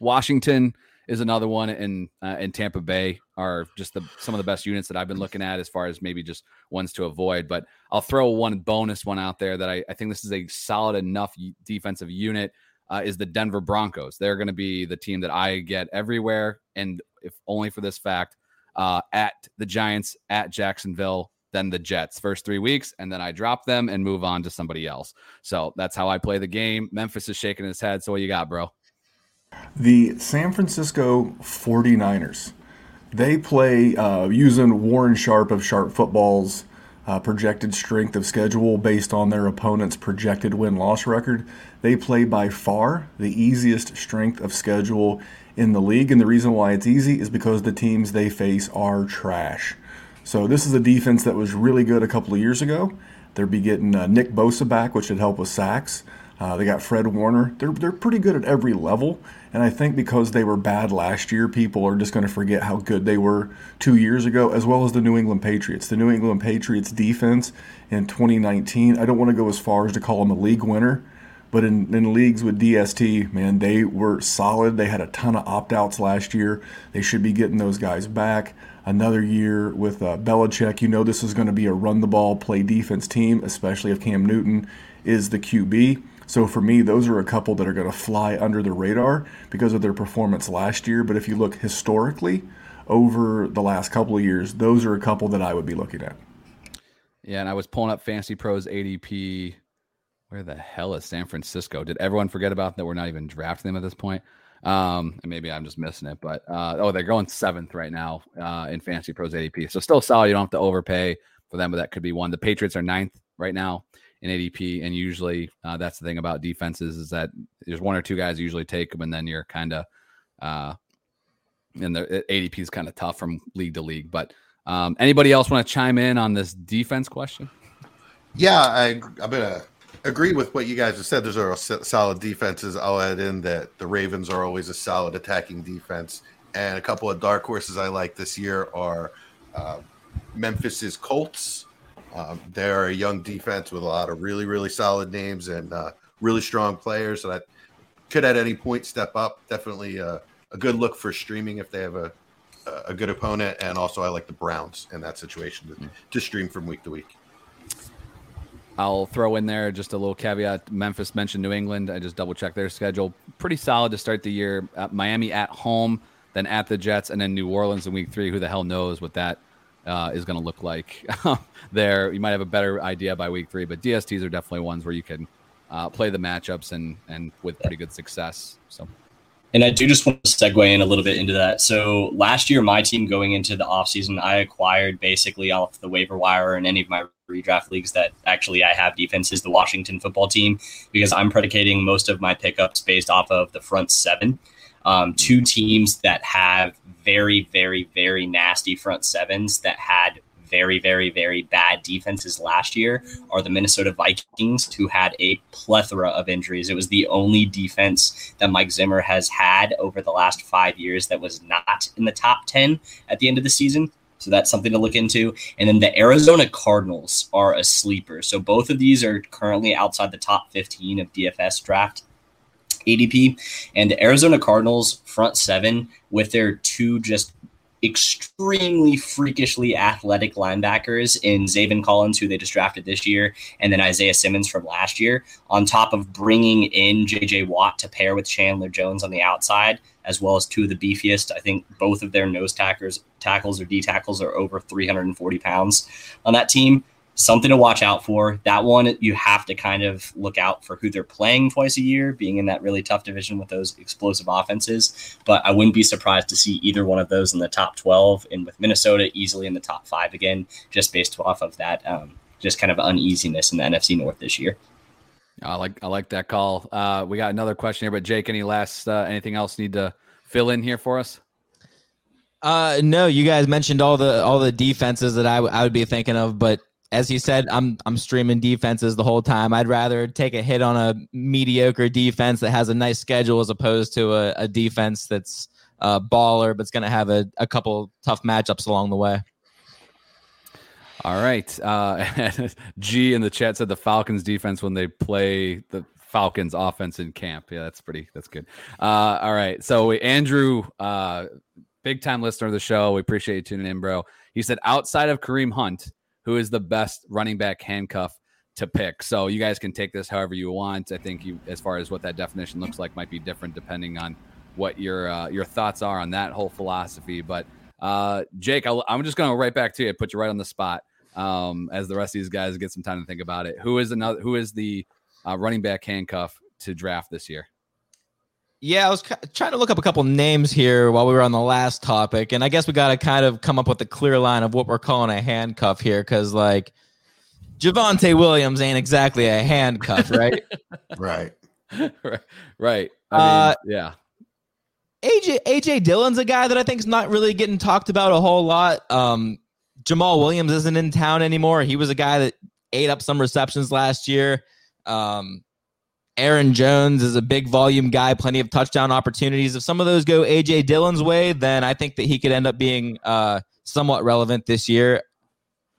Washington is another one, and uh, Tampa Bay are just the some of the best units that I've been looking at as far as maybe just ones to avoid. But I'll throw one bonus one out there that I, I think this is a solid enough defensive unit. Uh, is the Denver Broncos? They're going to be the team that I get everywhere, and if only for this fact, uh, at the Giants, at Jacksonville, then the Jets first three weeks, and then I drop them and move on to somebody else. So that's how I play the game. Memphis is shaking his head. So what you got, bro? The San Francisco 49ers. They play uh, using Warren Sharp of Sharp Football's uh, projected strength of schedule based on their opponent's projected win loss record. They play by far the easiest strength of schedule in the league. And the reason why it's easy is because the teams they face are trash. So this is a defense that was really good a couple of years ago. They'll be getting uh, Nick Bosa back, which should help with sacks. Uh, they got Fred Warner. They're, they're pretty good at every level. And I think because they were bad last year, people are just going to forget how good they were two years ago, as well as the New England Patriots. The New England Patriots defense in 2019, I don't want to go as far as to call them a league winner, but in, in leagues with DST, man, they were solid. They had a ton of opt outs last year. They should be getting those guys back. Another year with uh, Belichick, you know this is going to be a run the ball, play defense team, especially if Cam Newton is the QB. So for me, those are a couple that are going to fly under the radar because of their performance last year. But if you look historically over the last couple of years, those are a couple that I would be looking at. Yeah, and I was pulling up Fantasy Pros ADP. Where the hell is San Francisco? Did everyone forget about that? We're not even drafting them at this point. Um, and maybe I'm just missing it, but uh, oh, they're going seventh right now uh, in Fantasy Pros ADP. So still solid. You don't have to overpay for them, but that could be one. The Patriots are ninth right now in ADP, and usually uh, that's the thing about defenses is that there's one or two guys usually take them, and then you're kind of uh, and the ADP is kind of tough from league to league. But um, anybody else want to chime in on this defense question? Yeah, I, I'm gonna agree with what you guys have said. Those are solid defenses. I'll add in that the Ravens are always a solid attacking defense, and a couple of dark horses I like this year are uh, Memphis's Colts um, they're a young defense with a lot of really, really solid names and uh, really strong players that could at any point step up. Definitely uh, a good look for streaming if they have a a good opponent. And also, I like the Browns in that situation to, mm. to stream from week to week. I'll throw in there just a little caveat. Memphis mentioned New England. I just double checked their schedule. Pretty solid to start the year. Uh, Miami at home, then at the Jets, and then New Orleans in week three. Who the hell knows what that uh, is going to look like there. You might have a better idea by week three, but DSTs are definitely ones where you can uh, play the matchups and and with pretty good success. So. And I do just want to segue in a little bit into that. So last year, my team going into the offseason, I acquired basically off the waiver wire and any of my redraft leagues that actually I have defenses, the Washington football team, because I'm predicating most of my pickups based off of the front seven. Um, two teams that have very, very, very nasty front sevens that had very, very, very bad defenses last year are the Minnesota Vikings, who had a plethora of injuries. It was the only defense that Mike Zimmer has had over the last five years that was not in the top 10 at the end of the season. So that's something to look into. And then the Arizona Cardinals are a sleeper. So both of these are currently outside the top 15 of DFS draft ADP. And the Arizona Cardinals front seven with their two just extremely freakishly athletic linebackers in Zaven Collins, who they just drafted this year, and then Isaiah Simmons from last year, on top of bringing in JJ Watt to pair with Chandler Jones on the outside, as well as two of the beefiest. I think both of their nose tackles, tackles or D tackles are over 340 pounds on that team something to watch out for. That one, you have to kind of look out for who they're playing twice a year, being in that really tough division with those explosive offenses. But I wouldn't be surprised to see either one of those in the top 12 and with Minnesota easily in the top five again, just based off of that, um, just kind of uneasiness in the NFC North this year. I like I like that call. Uh, we got another question here, but Jake, any last uh, anything else need to fill in here for us? Uh, no, you guys mentioned all the all the defenses that I, w- I would be thinking of, but as you said, I'm I'm streaming defenses the whole time. I'd rather take a hit on a mediocre defense that has a nice schedule as opposed to a, a defense that's a baller but's going to have a, a couple tough matchups along the way. All right. Uh, G in the chat said the Falcons defense when they play the Falcons offense in camp. Yeah, that's pretty. That's good. Uh, all right. So we, Andrew, uh, big time listener of the show. We appreciate you tuning in, bro. He said outside of Kareem Hunt, who is the best running back handcuff to pick. So you guys can take this however you want. I think you, as far as what that definition looks like, might be different depending on what your uh, your thoughts are on that whole philosophy. But uh, Jake, i am just going to right back to you, put you right on the spot um, as the rest of these guys get some time to think about it. Who is another? Who is the uh, running back handcuff to draft this year? Yeah, I was trying to look up a couple names here while we were on the last topic, and I guess we got to kind of come up with a clear line of what we're calling a handcuff here, because like Javonte Williams ain't exactly a handcuff, right? right. right. Right. I mean, uh, yeah. AJ AJ Dillon's a guy that I think is not really getting talked about a whole lot. Um, Jamaal Williams isn't in town anymore. He was a guy that ate up some receptions last year. Um, Aaron Jones is a big volume guy, plenty of touchdown opportunities. If some of those go AJ Dillon's way, then I think that he could end up being uh, somewhat relevant this year.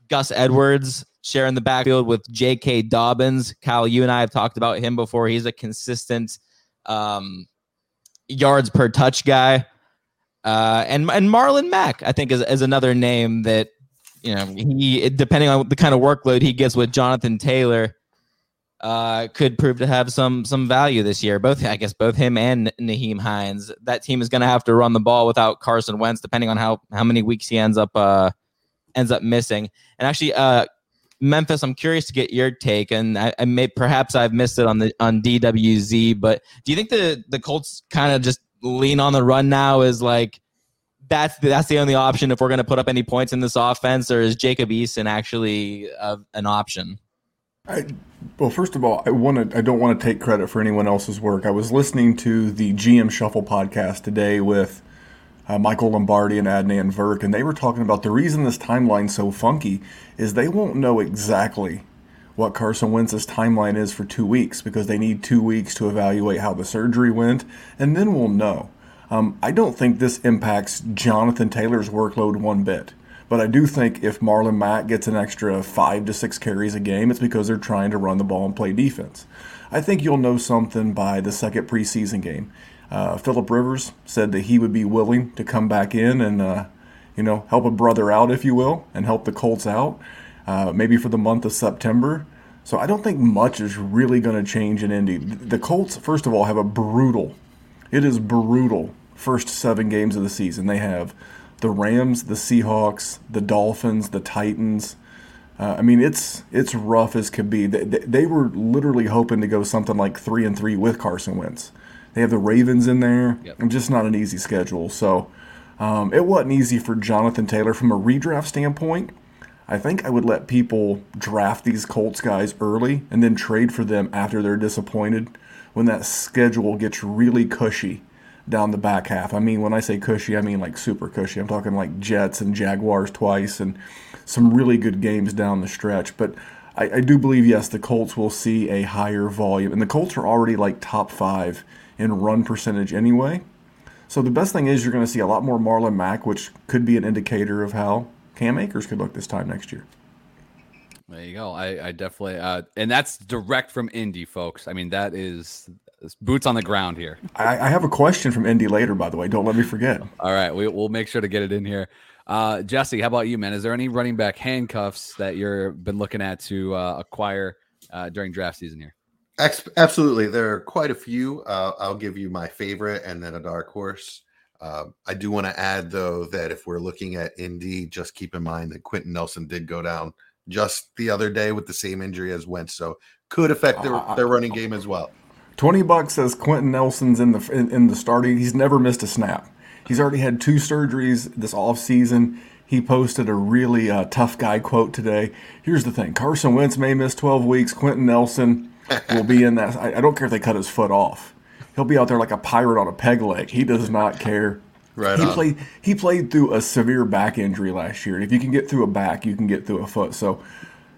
Gus Edwards sharing the backfield with J.K. Dobbins. Kyle, you and I have talked about him before. He's a consistent um, yards per touch guy. Uh, and and Marlon Mack, I think, is, is another name that you know he depending on the kind of workload he gets with Jonathan Taylor uh, could prove to have some some value this year. Both, I guess, both him and Nyheim Hines. That team is going to have to run the ball without Carson Wentz, depending on how how many weeks he ends up uh, ends up missing. And actually, uh, Memphis, I'm curious to get your take, and I, I may perhaps I've missed it on the on DWZ, but do you think the the Colts kind of just lean on the run now? Is like that's that's the only option if we're going to put up any points in this offense, or is Jacob Eason actually uh, an option? I, well, first of all, I want to. I don't want to take credit for anyone else's work. I was listening to the GM Shuffle podcast today with uh, Michael Lombardi and Adnan Virk, and they were talking about the reason this timeline's so funky is they won't know exactly what Carson Wentz's timeline is for two weeks because they need two weeks to evaluate how the surgery went, and then we'll know. Um, I don't think this impacts Jonathan Taylor's workload one bit. But I do think if Marlon Mack gets an extra five to six carries a game, it's because they're trying to run the ball and play defense. I think you'll know something by the second preseason game. Uh, Philip Rivers said that he would be willing to come back in and, uh, you know, help a brother out, if you will, and help the Colts out, uh, maybe for the month of September. So I don't think much is really going to change in Indy. The Colts, first of all, have a brutal, it is brutal first seven games of the season. They have the Rams, the Seahawks, the Dolphins, the Titans. Uh, I mean, it's it's rough as could be. They, they, were literally hoping to go something like three and three with Carson Wentz. They have the Ravens in there, yep. and just not an easy schedule. So um, it wasn't easy for Jonathan Taylor from a redraft standpoint. I think I would let people draft these Colts guys early and then trade for them after they're disappointed when that schedule gets really cushy down the back half. I mean, when I say cushy, I mean like super cushy. I'm talking like Jets and Jaguars twice and some really good games down the stretch. But I, I do believe, yes, the Colts will see a higher volume. And the Colts are already like top five in run percentage anyway. So the best thing is you're going to see a lot more Marlon Mack, which could be an indicator of how Cam Akers could look this time next year. There you go. I, I definitely, uh, and that's direct from Indy, folks. I mean, that is boots on the ground here. I, I, have a question from Indy later, by the way. Don't let me forget. All right, we, will make sure to get it in here. Uh, Jesse, how about you, man? Is there any running back handcuffs that you've been looking at to uh, acquire uh, during draft season here? Absolutely, there are quite a few. Uh, I'll give you my favorite and then a dark horse. Uh, I do want to add though that if we're looking at Indy, just keep in mind that Quenton Nelson did go down just the other day with the same injury as Wentz, so could affect their, their running game as well. Twenty bucks says Quenton Nelson's in the in, in, the starting. He's never missed a snap. He's already had two surgeries this off season. He posted a really uh, tough guy quote today. Here's the thing: Carson Wentz may miss 12 weeks. Quenton Nelson will be in that. I, I don't care if they cut his foot off. He'll be out there like a pirate on a peg leg. He does not care. Right. He on. played he played through a severe back injury last year. And if you can get through a back, you can get through a foot. So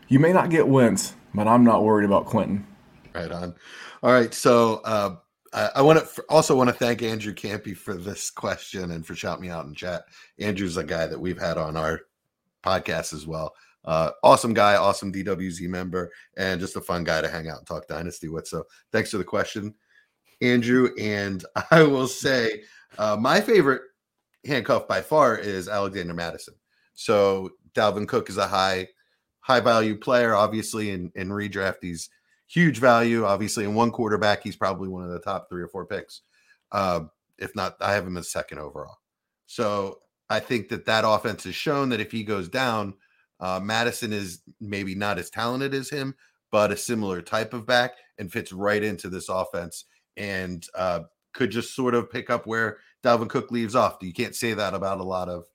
you may not get wins, but I'm not worried about Quenton. Right on. All right. So uh, I, I want to also want to thank Andrew Campy for this question and for shouting me out in chat. Andrew's a guy that we've had on our podcast as well. Uh, awesome guy, awesome DWZ member, and just a fun guy to hang out and talk Dynasty with. So thanks for the question, Andrew. And I will say uh, my favorite handcuff by far is Alexander Mattison. So Dalvin Cook is a high high value player, obviously in, in redraft. He's huge value. Obviously, in one quarterback, he's probably one of the top three or four picks. Uh, if not, I have him as second overall. So I think that that offense has shown that if he goes down, uh, Mattison is maybe not as talented as him, but a similar type of back and fits right into this offense and uh, could just sort of pick up where Dalvin Cook leaves off. You can't say that about a lot of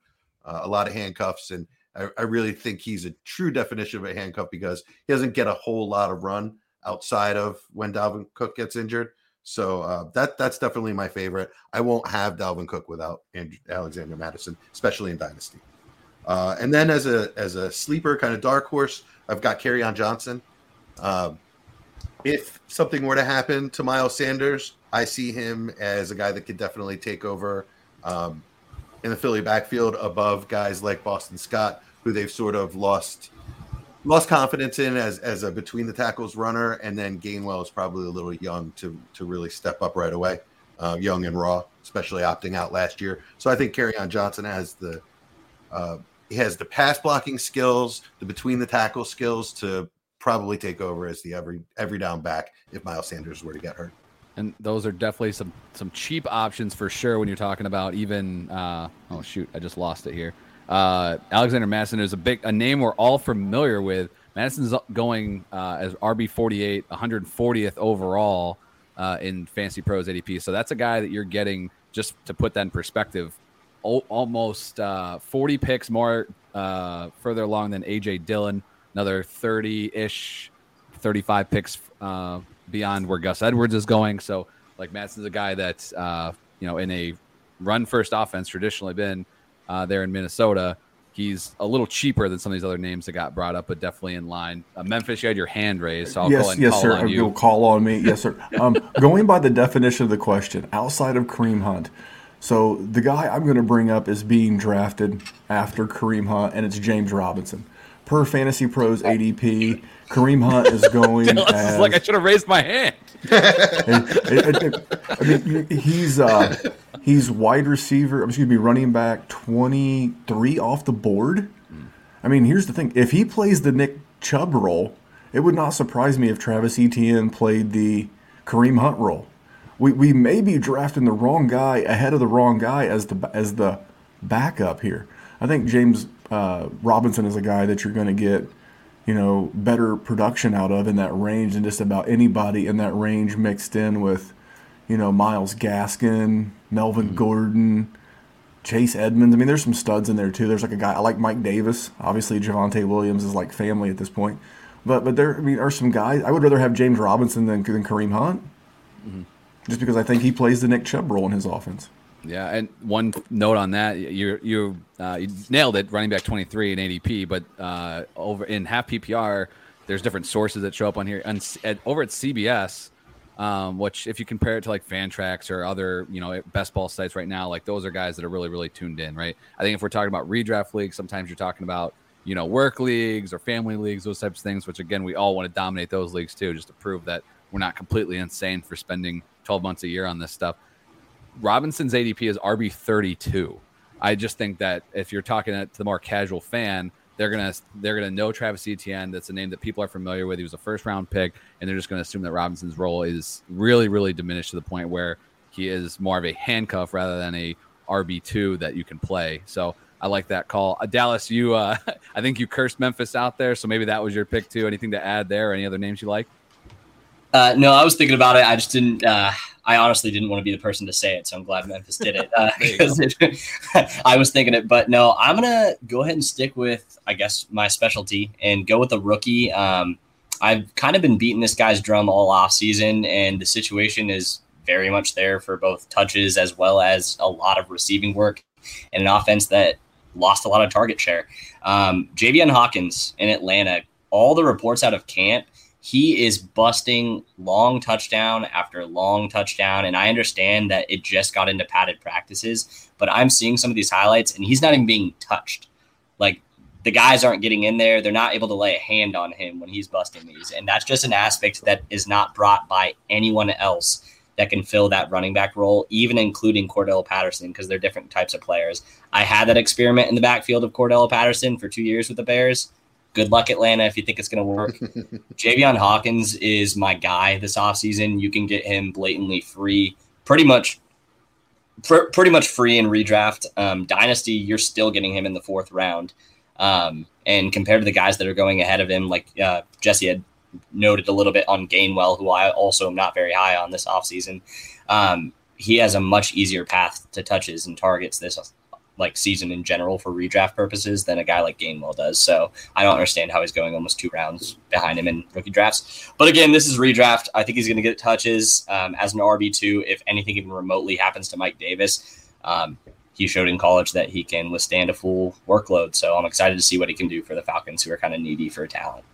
uh, a lot of handcuffs, and I, I really think he's a true definition of a handcuff because he doesn't get a whole lot of run outside of when Dalvin Cook gets injured. So uh, that that's definitely my favorite. I won't have Dalvin Cook without Andrew, Alexander Mattison, especially in Dynasty. Uh, and then as a as a sleeper kind of dark horse, I've got Kerryon Johnson. Um, if something were to happen to Miles Sanders, I see him as a guy that could definitely take over um, in the Philly backfield above guys like Boston Scott, who they've sort of lost lost confidence in as as a between the tackles runner, and then Gainwell is probably a little young to to really step up right away, uh, young and raw, especially opting out last year. So I think on Johnson has the uh, he has the pass blocking skills, the between the tackle skills to probably take over as the every every down back if Miles Sanders were to get hurt. And those are definitely some some cheap options for sure when you're talking about even uh, oh shoot, I just lost it here. Uh, Alexander Mattison is a big a name we're all familiar with. Mattison's going uh, as RB 48, 140th overall uh, in Fantasy Pros ADP. So that's a guy that you're getting just to put that in perspective almost uh, 40 picks more uh, further along than AJ Dillon, another 30 ish, 35 picks beyond where Gus Edwards is going. So, like, Mattison's a guy that's, uh, you know, in a run first offense, traditionally been uh, there in Minnesota. He's a little cheaper than some of these other names that got brought up, but definitely in line. Uh, Memphis, you had your hand raised, so I'll yes, yes, sir. You'll call on me, yes, sir. Um, going by the definition of the question, outside of Kareem Hunt, so the guy I'm going to bring up is being drafted after Kareem Hunt, and it's James Robinson. Per Fantasy Pros ADP, Kareem Hunt is going. as, like I should have raised my hand. I mean, he's uh, he's wide receiver. I'm excuse me, running back twenty three off the board. I mean, here's the thing: if he plays the Nick Chubb role, it would not surprise me if Travis Etienne played the Kareem Hunt role we, we may be drafting the wrong guy ahead of the wrong guy as the as the backup here. I think James uh, Robinson is a guy that you're going to get, you know, better production out of in that range than just about anybody in that range mixed in with, you know, Myles Gaskin, Melvin mm-hmm. Gordon, Chase Edmonds. I mean, there's some studs in there too. There's like a guy I like Mike Davis. Obviously, Javonte Williams is like family at this point. But but there I mean are some guys I would rather have James Robinson than than Kareem Hunt. Mm-hmm just because I think he plays the Nick Chubb role in his offense. Yeah, and one note on that, you you uh, you nailed it, running back 23 in ADP, but uh, over in half PPR, there's different sources that show up on here. And at, over at CBS, um, which if you compare it to like Fantrax or other you know best ball sites right now, like those are guys that are really really tuned in, right? I think if we're talking about redraft leagues, sometimes you're talking about you know work leagues or family leagues, those types of things. Which again, we all want to dominate those leagues too, just to prove that we're not completely insane for spending 12 months a year on this stuff. Robinson's ADP is RB 32. I just think that if you're talking to the more casual fan, they're gonna they're gonna know Travis Etienne. That's a name that people are familiar with. He was a first round pick, and they're just gonna assume that Robinson's role is really really diminished to the point where he is more of a handcuff rather than a RB two that you can play. So I like that call. Uh, Dallas, you uh, I think you cursed Memphis out there, so maybe that was your pick too. Anything to add there? Any other names you like? Uh, no, I was thinking about it. I just didn't. Uh, I honestly didn't want to be the person to say it, so I'm glad Memphis did it because uh, I was thinking it. But no, I'm gonna go ahead and stick with I guess my specialty and go with a rookie. Um, I've kind of been beating this guy's drum all off season, and the situation is very much there for both touches as well as a lot of receiving work and an offense that lost a lot of target share. Um, Hawkins in Atlanta, all the reports out of camp, he is busting long touchdown after long touchdown. And I understand that it just got into padded practices, but I'm seeing some of these highlights and he's not even being touched. Like the guys aren't getting in there. They're not able to lay a hand on him when he's busting these. And that's just an aspect that is not brought by anyone else that can fill that running back role, even including Cordarrelle Patterson, because they're different types of players. I had that experiment in the backfield of Cordarrelle Patterson for two years with the Bears. Good luck, Atlanta, if you think it's going to work. Javian Hawkins is my guy this offseason. You can get him blatantly free, pretty much pr- pretty much free in redraft. Um, Dynasty, you're still getting him in the fourth round. Um, and compared to the guys that are going ahead of him, like uh, Jesse had noted a little bit on Gainwell, who I also am not very high on this offseason. Um, he has a much easier path to touches and targets this like season in general for redraft purposes than a guy like Gainwell does. So I don't understand how he's going almost two rounds behind him in rookie drafts. But again, this is redraft. I think he's going to get touches um, as an RB two if anything even remotely happens to Mike Davis. Um, he showed in college that he can withstand a full workload. So I'm excited to see what he can do for the Falcons, who are kind of needy for talent.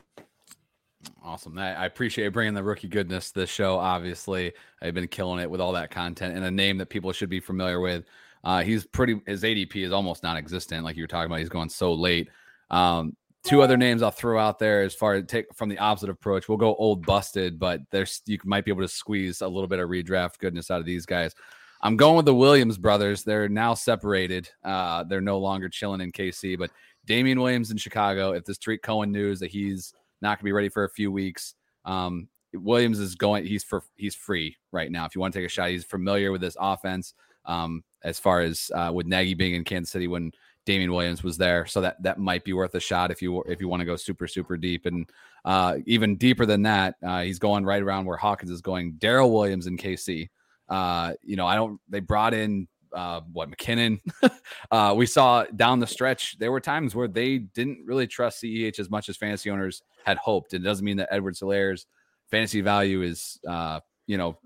Awesome. I, appreciate bringing the rookie goodness to the show. Obviously, I've been killing it with all that content and a name that people should be familiar with. Uh, he's pretty. His ADP is almost non-existent, like you were talking about. He's going so late. Um, two other names I'll throw out there as far as take from the opposite approach. We'll go old busted, but there's you might be able to squeeze a little bit of redraft goodness out of these guys. I'm going with the Williams brothers. They're now separated. Uh, they're no longer chilling in KC, but Damien Williams in Chicago. If this Tarik Cohen news that he's not going to be ready for a few weeks. Um, Williams is going. He's for he's free right now. If you want to take a shot, he's familiar with this offense. Um, as far as uh, with Nagy being in Kansas City when Damien Williams was there, so that that might be worth a shot if you if you want to go super super deep and uh, even deeper than that. Uh, he's going right around where Hawkins is going. Darrel Williams in KC. Uh, you know, I don't. They brought in uh, what McKinnon. uh, we saw down the stretch there were times where they didn't really trust CEH as much as fantasy owners had hoped. It doesn't mean that Edwards-Helaire's fantasy value is, you know,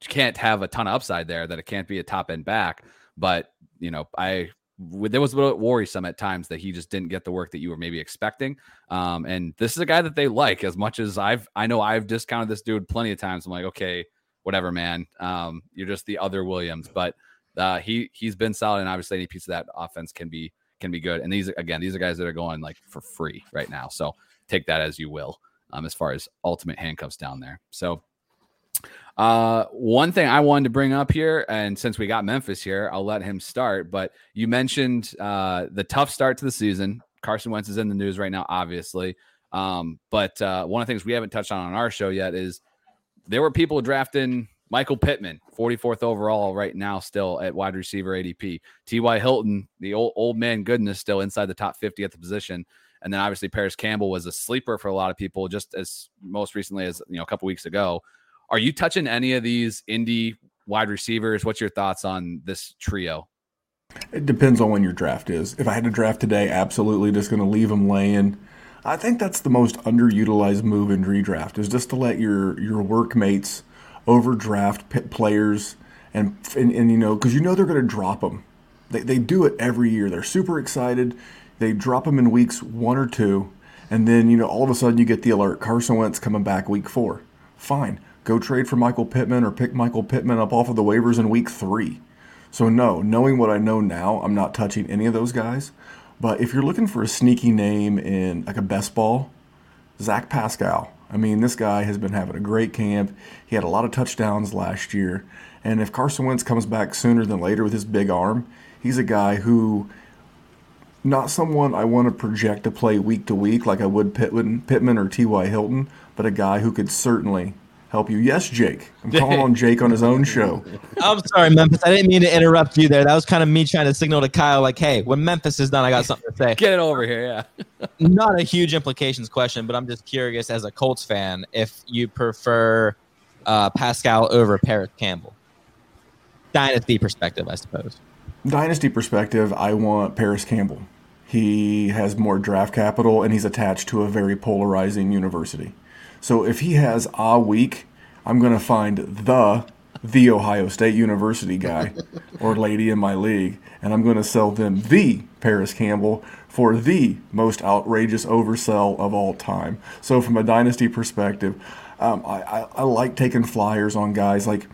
can't have a ton of upside there. That it can't be a top end back. But you know, I there was a little worrisome at times that he just didn't get the work that you were maybe expecting. Um, and this is a guy that they like as much as I've I know I've discounted this dude plenty of times. I'm like, okay, whatever, man. Um, you're just the other Williams, but uh, he he's been solid, and obviously any piece of that offense can be can be good. And these again, these are guys that are going like for free right now. So take that as you will. Um, as far as ultimate handcuffs down there. So uh, one thing I wanted to bring up here, and since we got Memphis here, I'll let him start. But you mentioned uh, the tough start to the season. Carson Wentz is in the news right now, obviously. Um, but uh, one of the things we haven't touched on on our show yet is there were people drafting Michael Pittman, 44th overall right now, still at wide receiver ADP. T.Y. Hilton, the old, old man goodness, still inside the top 50 at the position. And then obviously Parris Campbell was a sleeper for a lot of people, just as most recently as you know a couple weeks ago. Are you touching any of these Indy wide receivers? What's your thoughts on this trio? It depends on when your draft is. If I had to draft today, absolutely just going to leave them laying. I think that's the most underutilized move in redraft is just to let your your workmates overdraft players and, and, and you know because you know they're going to drop them. They, they do it every year. They're super excited. They drop them in weeks one or two, and then you know all of a sudden you get the alert: Carson Wentz coming back week four. Fine, go trade for Michael Pittman or pick Michael Pittman up off of the waivers in week three. So no, knowing what I know now, I'm not touching any of those guys. But if you're looking for a sneaky name in like a best ball, Zach Pascal. I mean, this guy has been having a great camp. He had a lot of touchdowns last year. And if Carson Wentz comes back sooner than later with his big arm, he's a guy who, not someone I want to project to play week to week like I would Pittman, Pittman or T.Y. Hilton, but a guy who could certainly help you. Yes, Jake. I'm calling on Jake on his own show. I'm sorry, Memphis. I didn't mean to interrupt you there. That was kind of me trying to signal to Kyle, like, hey, when Memphis is done, I got something to say. Get it over here, yeah. Not a huge implications question, but I'm just curious as a Colts fan if you prefer uh, Pascal over Parris Campbell. Dynasty perspective, I suppose. Dynasty perspective, I want Parris Campbell. He has more draft capital and he's attached to a very polarizing university. So if he has a week, I'm going to find the the Ohio State University guy or lady in my league, and I'm going to sell them the Parris Campbell for the most outrageous oversell of all time. So, from a dynasty perspective, um, I, I, I like taking flyers on guys like.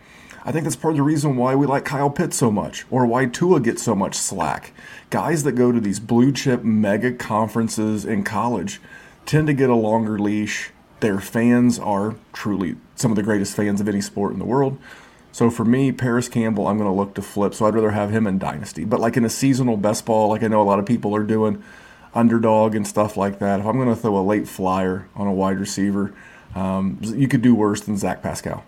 I think that's part of the reason why we like Kyle Pitts so much, or why Tua gets so much slack. Guys that go to these blue chip mega conferences in college tend to get a longer leash. Their fans are truly some of the greatest fans of any sport in the world. So for me, Parris Campbell, I'm going to look to flip. So I'd rather have him in Dynasty. But like in a seasonal best ball, like I know a lot of people are doing, underdog and stuff like that. If I'm going to throw a late flyer on a wide receiver, um, you could do worse than Zach Pascal.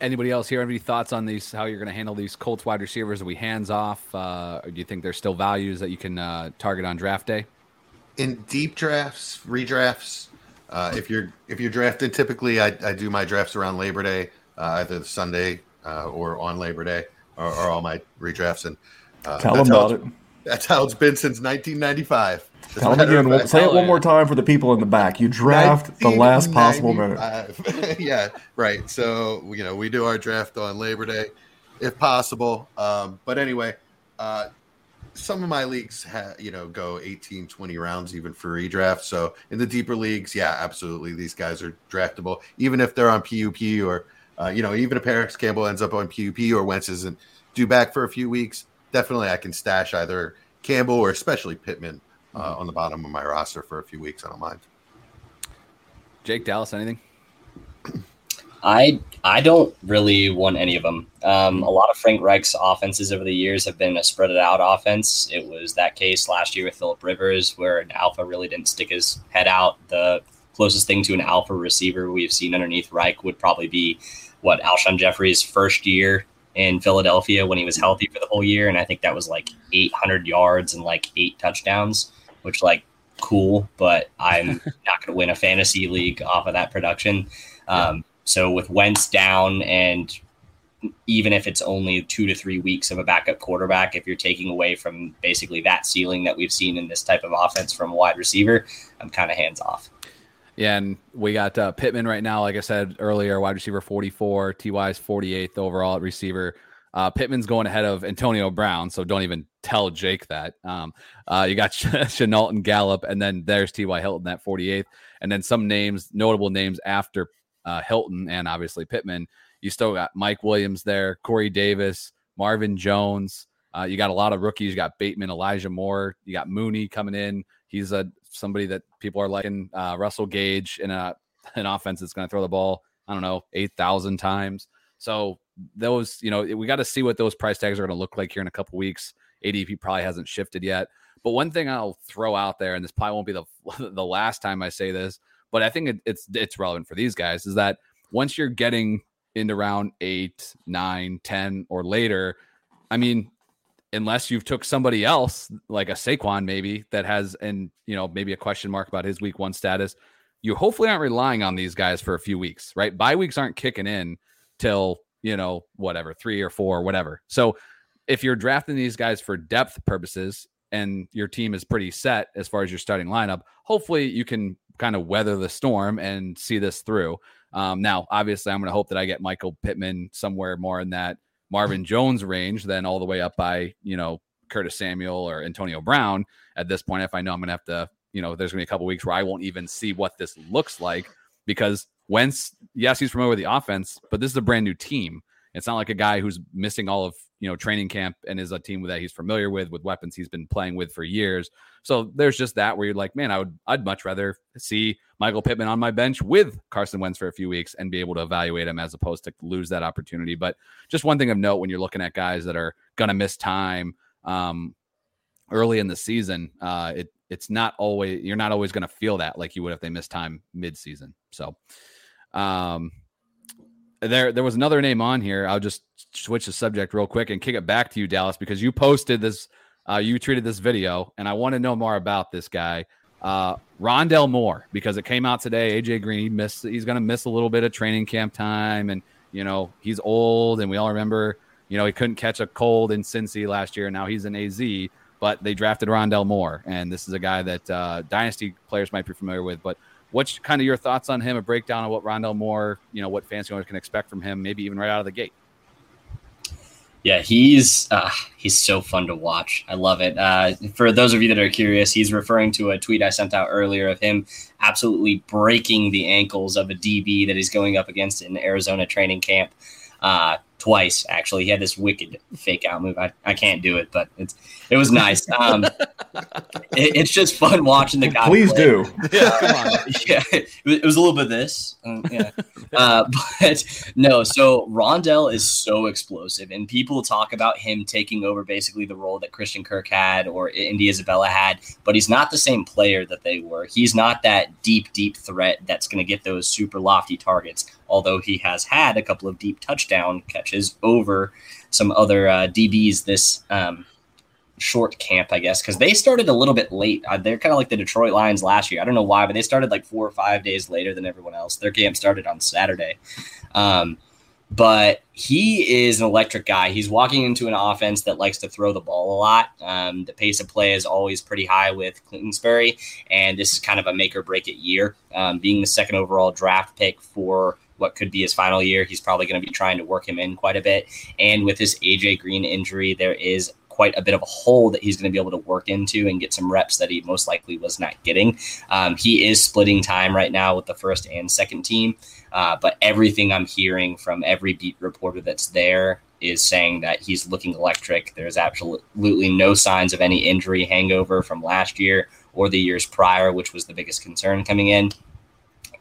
Anybody else here? Any thoughts on these? How you're going to handle these Colts wide receivers? Are we hands off? Uh, do you think there's still values that you can uh, target on draft day? In deep drafts, redrafts, uh, if you're if you're drafted, typically I, I do my drafts around Labor Day uh, either Sunday uh, or on Labor Day, or, or all my redrafts. And uh, tell them about it. That's how it's been since 1995. Tell them again. We'll, say it one more time for the people in the back. You draft the last possible minute. yeah, right. So you know we do our draft on Labor Day, if possible. Um, but anyway, uh, some of my leagues ha- you know go 18 20 rounds even for redraft so in the deeper leagues yeah absolutely these guys are draftable even if they're on pup or uh, you know, even if Parris Campbell ends up on PUP or Wentz isn't due back for a few weeks, definitely I can stash either Campbell or especially Pittman uh, mm-hmm. on the bottom of my roster for a few weeks. I don't mind. Jake Dallas, anything? I I don't really want any of them. Um, a lot of Frank Reich's offenses over the years have been a spread it out offense. It was that case last year with Philip Rivers, where an alpha really didn't stick his head out. The closest thing to an alpha receiver we've seen underneath Reich would probably be what Alshon Jeffery's first year in Philadelphia when he was healthy for the whole year, and I think that was like 800 yards and like eight touchdowns, which like cool, but I'm not going to win a fantasy league off of that production. Um, so with Wentz down and even if it's only two to three weeks of a backup quarterback, if you're taking away from basically that ceiling that we've seen in this type of offense from a wide receiver, I'm kind of hands off. Yeah, and we got uh, Pittman right now. Like I said earlier, wide receiver 44, Ty's 48th overall at receiver. Uh, Pittman's going ahead of Antonio Brown, so don't even tell Jake that. Um, uh, you got Shenault and Gallup, and then there's T.Y. Hilton at 48th, and then some names, notable names after uh, Hilton and obviously Pittman. You still got Mike Williams there, Corey Davis, Marvin Jones. Uh, you got a lot of rookies. You got Bateman, Elijah Moore. You got Mooney coming in. He's a somebody that people are liking. Uh, Russell Gage in a an offense that's going to throw the ball. I don't know eight thousand times. So those, you know, we got to see what those price tags are going to look like here in a couple weeks. ADP probably hasn't shifted yet. But one thing I'll throw out there, and this probably won't be the the last time I say this, but I think it, it's it's relevant for these guys, is that once you're getting into round eight, nine, ten, or later, I mean, unless you've took somebody else like a Saquon maybe that has and you know maybe a question mark about his week one status, you hopefully aren't relying on these guys for a few weeks, right? Bye weeks aren't kicking in till you know whatever three or four or whatever. So if you're drafting these guys for depth purposes and your team is pretty set as far as your starting lineup, hopefully you can kind of weather the storm and see this through. Um, now, obviously, I'm going to hope that I get Michael Pittman somewhere more in that Marvin Jones range than all the way up by, you know, Curtis Samuel or Antonio Brown at this point. If I know I'm going to have to, you know, there's going to be a couple weeks where I won't even see what this looks like because Wentz, yes, he's familiar with the offense, but this is a brand new team. It's not like a guy who's missing all of you know training camp and is a team that he's familiar with with weapons he's been playing with for years. So there's just that where you're like, man, I would I'd much rather see Michael Pittman on my bench with Carson Wentz for a few weeks and be able to evaluate him as opposed to lose that opportunity. But just one thing of note when you're looking at guys that are gonna miss time um, early in the season, uh, it it's not always you're not always gonna feel that like you would if they miss time mid season. So um there there was another name on here. I'll just switch the subject real quick and kick it back to you, Dallas, because you posted this, uh, you tweeted this video, and I want to know more about this guy, uh, Rondale Moore, because it came out today. AJ Green he missed, he's going to miss a little bit of training camp time, and you know he's old, and we all remember, you know he couldn't catch a cold in Cincy last year. Now he's in AZ, but they drafted Rondale Moore, and this is a guy that uh, dynasty players might be familiar with, but what's kind of your thoughts on him? A breakdown of what Rondale Moore, you know, what owners can expect from him, maybe even right out of the gate. Yeah, he's uh, he's so fun to watch. I love it. Uh, for those of you that are curious, he's referring to a tweet I sent out earlier of him absolutely breaking the ankles of a DB that he's going up against in Arizona training camp. Uh, twice actually. He had this wicked fake out move. I, I can't do it, but it's it was nice. Um, it, it's just fun watching the guy. Please play. do. Yeah, come on. yeah, it was a little bit of this. Um, yeah. Uh, but no, so Rondale is so explosive, and people talk about him taking over basically the role that Christian Kirk had or Andy Isabella had, but he's not the same player that they were. He's not that deep, deep threat that's going to get those super lofty targets, although he has had a couple of deep touchdown catches over some other uh, DBs this um, short camp, I guess, because they started a little bit late. Uh, they're kind of like the Detroit Lions last year. I don't know why, but they started like four or five days later than everyone else. Their camp started on Saturday. Um, but he is an electric guy. He's walking into an offense that likes to throw the ball a lot. Um, the pace of play is always pretty high with Kingsbury, and this is kind of a make or break it year. Um, being the second overall draft pick for what could be his final year, he's probably going to be trying to work him in quite a bit. And with his AJ Green injury, there is quite a bit of a hole that he's going to be able to work into and get some reps that he most likely was not getting. Um, he is splitting time right now with the first and second team, uh, but everything I'm hearing from every beat reporter that's there is saying that he's looking electric. There's absolutely no signs of any injury hangover from last year or the years prior, which was the biggest concern coming in.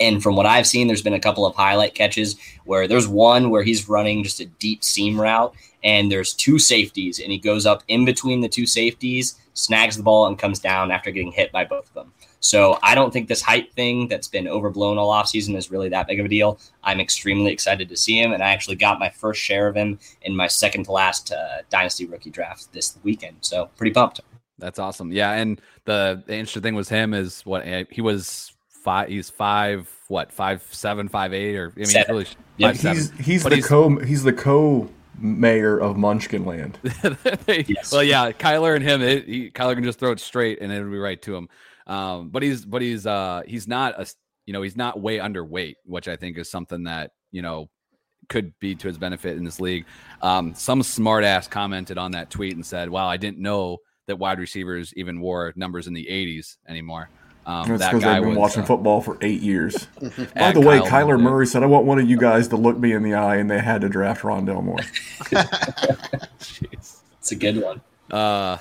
And from what I've seen, there's been a couple of highlight catches where there's one where he's running just a deep seam route and there's two safeties and he goes up in between the two safeties, snags the ball and comes down after getting hit by both of them. So I don't think this hype thing that's been overblown all offseason is really that big of a deal. I'm extremely excited to see him, and I actually got my first share of him in my second to last uh, dynasty rookie draft this weekend. So pretty pumped. That's awesome. Yeah, and the, the interesting thing was him is what eh, he was five. He's five, what five seven, five eight, or I mean, Seven. really Yeah, five, He's seven. he's But the he's- co he's the co mayor of Munchkinland. Yes. Well, yeah, Kyler and him, it, he, Kyler can just throw it straight and it'll be right to him. Um, but he's, but he's, uh, he's not a, you know, he's not way underweight, which I think is something that you know could be to his benefit in this league. Um, some smart ass commented on that tweet and said, "Wow, I didn't know that wide receivers even wore numbers in the 80s anymore." Um, That's because guy they've been was, watching uh, football for eight years. By at the way, Kyle Kyler Moore. Murray said, "I want one of you guys to look me in the eye," and they had to draft Rondale Moore. Jeez. It's a good one. Uh,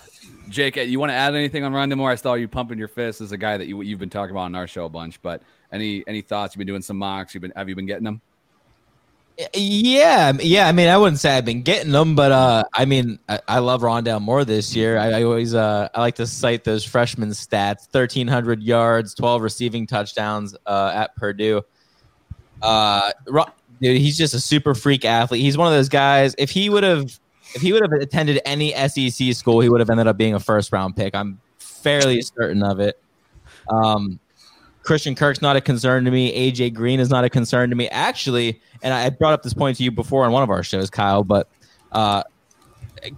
Jake, you want to add anything on Rondale Moore? I saw you pumping your fist as a guy that you you've been talking about on our show a bunch. But any any thoughts? You've been doing some mocks. You've been have you been getting them? Yeah, yeah. I mean, I wouldn't say I've been getting them, but uh, I mean, I, I love Rondale Moore this year. I, I always uh, I like to cite those freshman stats: thirteen hundred yards, twelve receiving touchdowns uh, at Purdue. Uh, dude, he's just a super freak athlete. He's one of those guys. If he would have, if he would have attended any SEC school, he would have ended up being a first round pick. I'm fairly certain of it. Um, Christian Kirk's not a concern to me. AJ Green is not a concern to me. Actually, and I brought up this point to you before on one of our shows, Kyle, but uh,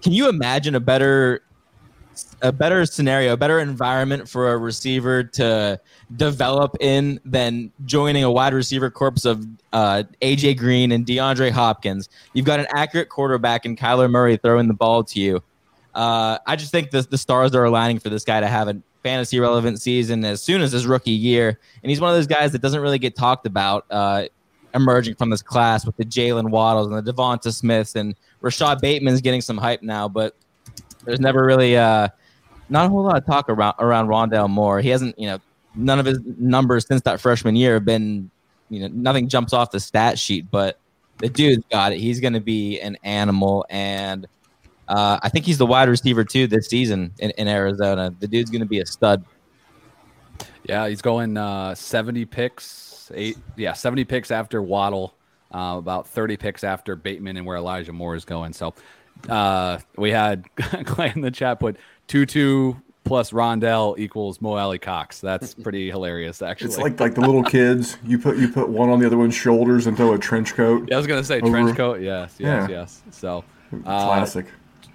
can you imagine a better a better scenario, a better environment for a receiver to develop in than joining a wide receiver corpse of uh, AJ Green and DeAndre Hopkins? You've got an accurate quarterback and Kyler Murray throwing the ball to you. Uh, I just think the, the stars are aligning for this guy to have a fantasy relevant season as soon as his rookie year. And he's one of those guys that doesn't really get talked about uh, emerging from this class with the Jalen Waddles and the Devonta Smiths and Rashod Bateman's getting some hype now, but there's never really uh, not a whole lot of talk around around Rondale Moore. He hasn't, you know, none of his numbers since that freshman year have been, you know, nothing jumps off the stat sheet, but the dude's got it. He's going to be an animal and uh, I think he's the wide receiver too this season in, in Arizona. The dude's going to be a stud. Yeah, he's going uh, 70 picks, eight, yeah, 70 picks after Waddle, uh, about 30 picks after Bateman and where Elijah Moore is going. So uh, we had Clay in the chat put 2 2 plus Rondale equals Mo Alie-Cox. That's pretty hilarious, actually. It's like like the little kids. You put you put one on the other one's shoulders and throw a trench coat. yeah, I was going to say over- trench coat. Yes, yes, Yeah. yes. So, uh, Classic.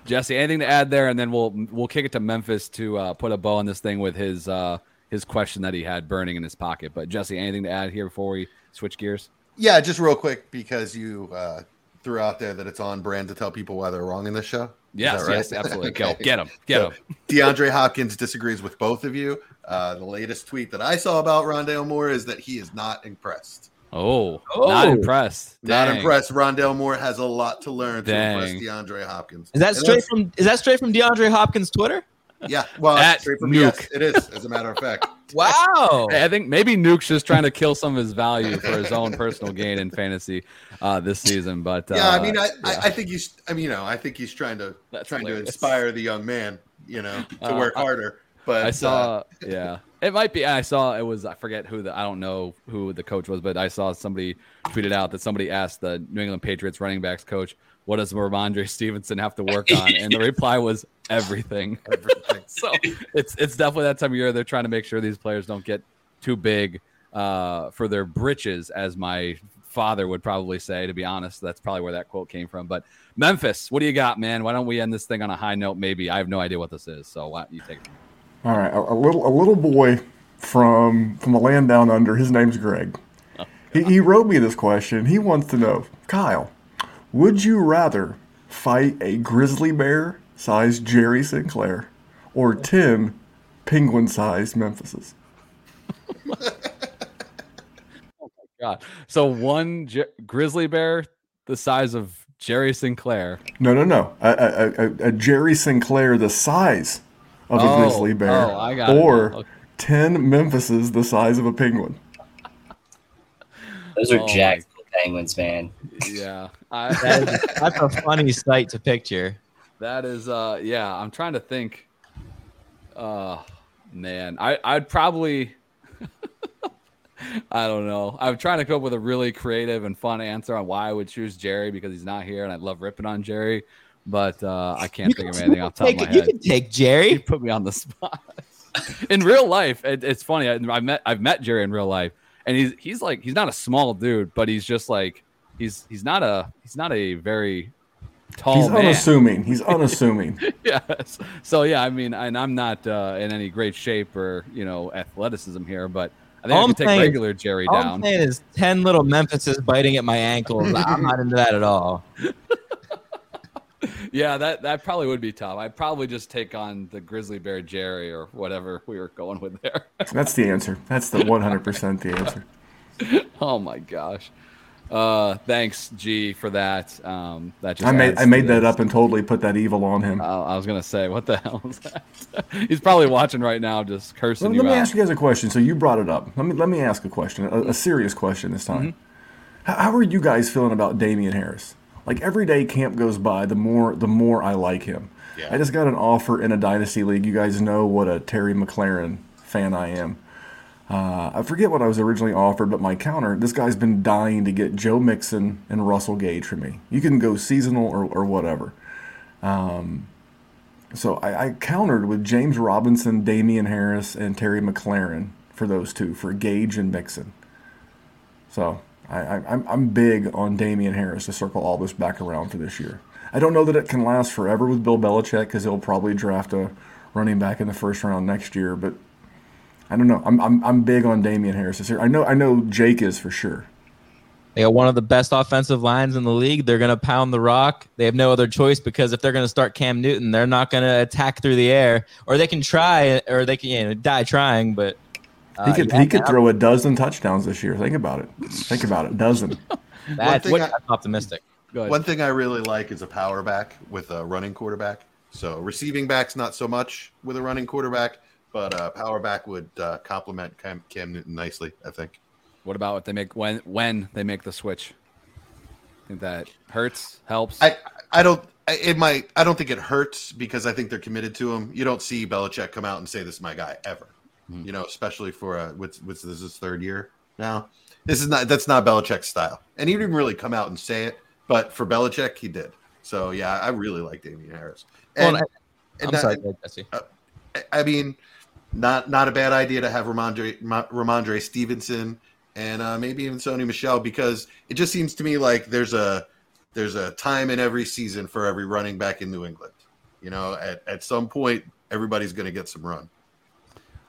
Jesse, anything to add there? And then we'll we'll kick it to Memphis to uh, put a bow on this thing with his uh, his question that he had burning in his pocket. But Jesse, anything to add here before we switch gears? Yeah, just real quick because you uh, threw out there that it's on brand to tell people why they're wrong in this show. Yes, right? yes, absolutely. Go get him, get So, him. DeAndre Hopkins disagrees with both of you. Uh, the latest tweet that I saw about Rondale Moore is that he is not impressed. Oh, Oh. not impressed. Not impressed. Rondale Moore has a lot to learn to impress Dang. DeAndre Hopkins. Is that And straight from is that straight from DeAndre Hopkins' Twitter? Yeah, well, At straight from Nuke. yes, it is. As a matter of fact, Wow. I think maybe Nuke's just trying to kill some of his value for his own personal gain in fantasy uh, this season. But uh, yeah, I mean, I, yeah. I, I think he's. I mean, you know, I think he's trying to That's trying hilarious. to inspire the young man, you know, to Uh, work I- harder. But I uh, saw, yeah, it might be. I saw it was. I forget who the. I don't know who the coach was, but I saw somebody tweeted out that somebody asked the New England Patriots running backs coach, "What does Rhamondre Stevenson have to work on?" And the reply was everything. everything. so it's it's definitely that time of year they're trying to make sure these players don't get too big uh, for their britches, as my father would probably say. To be honest, that's probably where that quote came from. But Memphis, what do you got, man? Why don't we end this thing on a high note? Maybe I have no idea what this is, so why don't you take it? All right, a, a little a little boy from from the land down under. His name's Greg. He, he wrote me this question. He wants to know, Kyle, would you rather fight a grizzly bear sized Jerry Sinclair or ten penguin sized Memphises? Oh my god. So one grizzly bear the size of Jerry Sinclair. No, no, no. A, a, a, a Jerry Sinclair the size of a Oh, grizzly bear, oh, I got or. Okay. ten Memphises the size of a penguin. Those are Oh my- jacked penguins, man. Yeah. I, That is, that's a funny sight to picture. that is uh yeah, I'm trying to think. Uh man, I I'd probably I don't know. I'm trying to come up with a really creative and fun answer on why I would choose Jerry because he's not here and I love ripping on Jerry, but uh I can't think of anything off the top of Take, my you head. can take Jerry. You Jerry. put me on the spot. in real life, it, it's funny. I, I met I've met Jerry in real life, and he's he's like he's not a small dude, but he's just like he's he's not a he's not a very tall He's man. unassuming. He's unassuming. yes. So yeah, I mean, and I'm not uh, in any great shape or you know athleticism here, but I think All I I'm take saying- regular Jerry down. All down. I'm saying is ten little Memphises biting at my ankles. I'm not into that at all. Yeah, that that probably would be tough. I'd probably just take on the grizzly bear Jerry or whatever we were going with there. That's the answer. That's the 100% the answer. oh my gosh. Uh, thanks, G, for that. Um, that just I made I made that up and totally put that evil on him. Uh, I was gonna say, what the hell is that? He's probably watching right now, just cursing Let, me out. ask you guys a question. So you brought it up. Let me let me ask a question, a, a serious question this time. How, how are you guys feeling about Damien Harris? Like every day camp goes by, the more the more I like him. Yeah. I just got an offer in a dynasty league. You guys know what a Terry McLaurin fan I am. Uh, I forget what I was originally offered, but my counter, this guy's been dying to get Joe Mixon and Russell Gage for me. You can go seasonal or, or whatever. So I, I countered with James Robinson, Damien Harris, and Terry McLaurin for those two, for Gage and Mixon. So I, I, I'm, I'm big on Damien Harris to circle all this back around for this year. I don't know that it can last forever with Bill Belichick because he'll probably draft a running back in the first round next year, but I don't know. I'm, I'm, I'm big on Damien Harris this year. I know I know Jake is for sure. They got one of the best offensive lines in the league. They're going to pound the rock. They have no other choice because if they're going to start Cam Newton, they're not going to attack through the air, or they can try, or they can you know, die trying. But He could you he could have- throw a dozen touchdowns this year. Think about it. Think about it. Dozen. That's, thing what, I- that's optimistic. Go ahead. One thing I really like is a power back with a running quarterback. So receiving backs not so much with a running quarterback, but uh, power back would uh, complement Cam, Cam Newton nicely. I think. What about if they make when when they make the switch? Think that hurts, helps. I I don't. It might. I don't think it hurts because I think they're committed to him. You don't see Belichick come out and say, "This is my guy," ever. You know, especially for a what's what's this is his third year now. This is not. That's not Belichick's style, and he didn't really come out and say it. But for Belichick, he did. So yeah, I really like Damien Harris. And, and I'm that- sorry, Jesse. I- I mean, not not a bad idea to have Rhamondre Rhamondre Stevenson and uh, maybe even Sony Michel because it just seems to me like there's a there's a time in every season for every running back in New England. You know, at, at some point, everybody's going to get some run.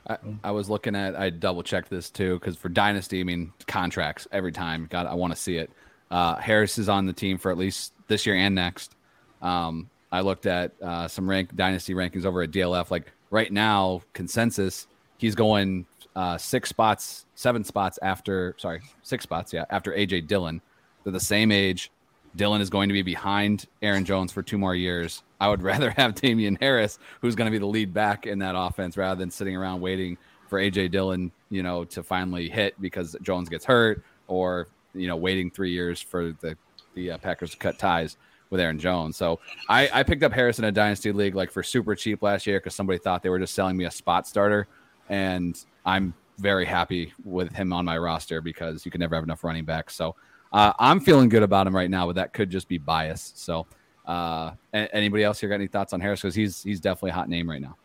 I, I was looking at. I double checked this too because for dynasty, I mean contracts every time. God, I want to see it. Uh, Harris is on the team for at least this year and next. Um, I looked at uh, some rank dynasty rankings over at DLF. Like right now, consensus, he's going uh, six spots, seven spots after. Sorry, six spots. Yeah, after AJ Dillon. They're the same age. Dillon is going to be behind Aaron Jones for two more years. I would rather have Damien Harris, who's going to be the lead back in that offense, rather than sitting around waiting for AJ Dillon, you know, to finally hit because Jones gets hurt, or you know, waiting three years for the the uh, Packers to cut ties with Aaron Jones. So I, I picked up Harris in a dynasty league like for super cheap last year because somebody thought they were just selling me a spot starter, and I'm very happy with him on my roster because you can never have enough running backs. So uh, I'm feeling good about him right now, but that could just be bias. So, uh, anybody else here got any thoughts on Harris? Because he's he's definitely a hot name right now.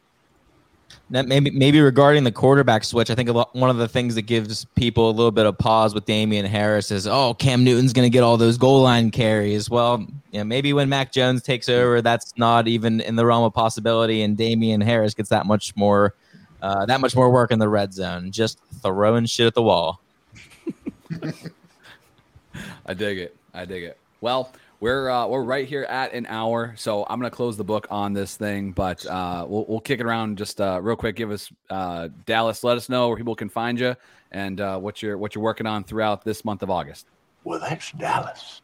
That maybe maybe regarding the quarterback switch, I think one of the things that gives people a little bit of pause with Damien Harris is, oh, Cam Newton's going to get all those goal line carries. Well, you know, maybe when Mac Jones takes over, that's not even in the realm of possibility, and Damien Harris gets that much more uh, that much more work in the red zone, just throwing shit at the wall. I dig it. I dig it. Well, we're uh, we're right here at an hour, so I'm gonna close the book on this thing, but uh, we'll we'll kick it around just uh, real quick. Give us uh, Dallas. Let us know where people can find you and uh, what you're what you're working on throughout this month of August. Well, that's Dallas.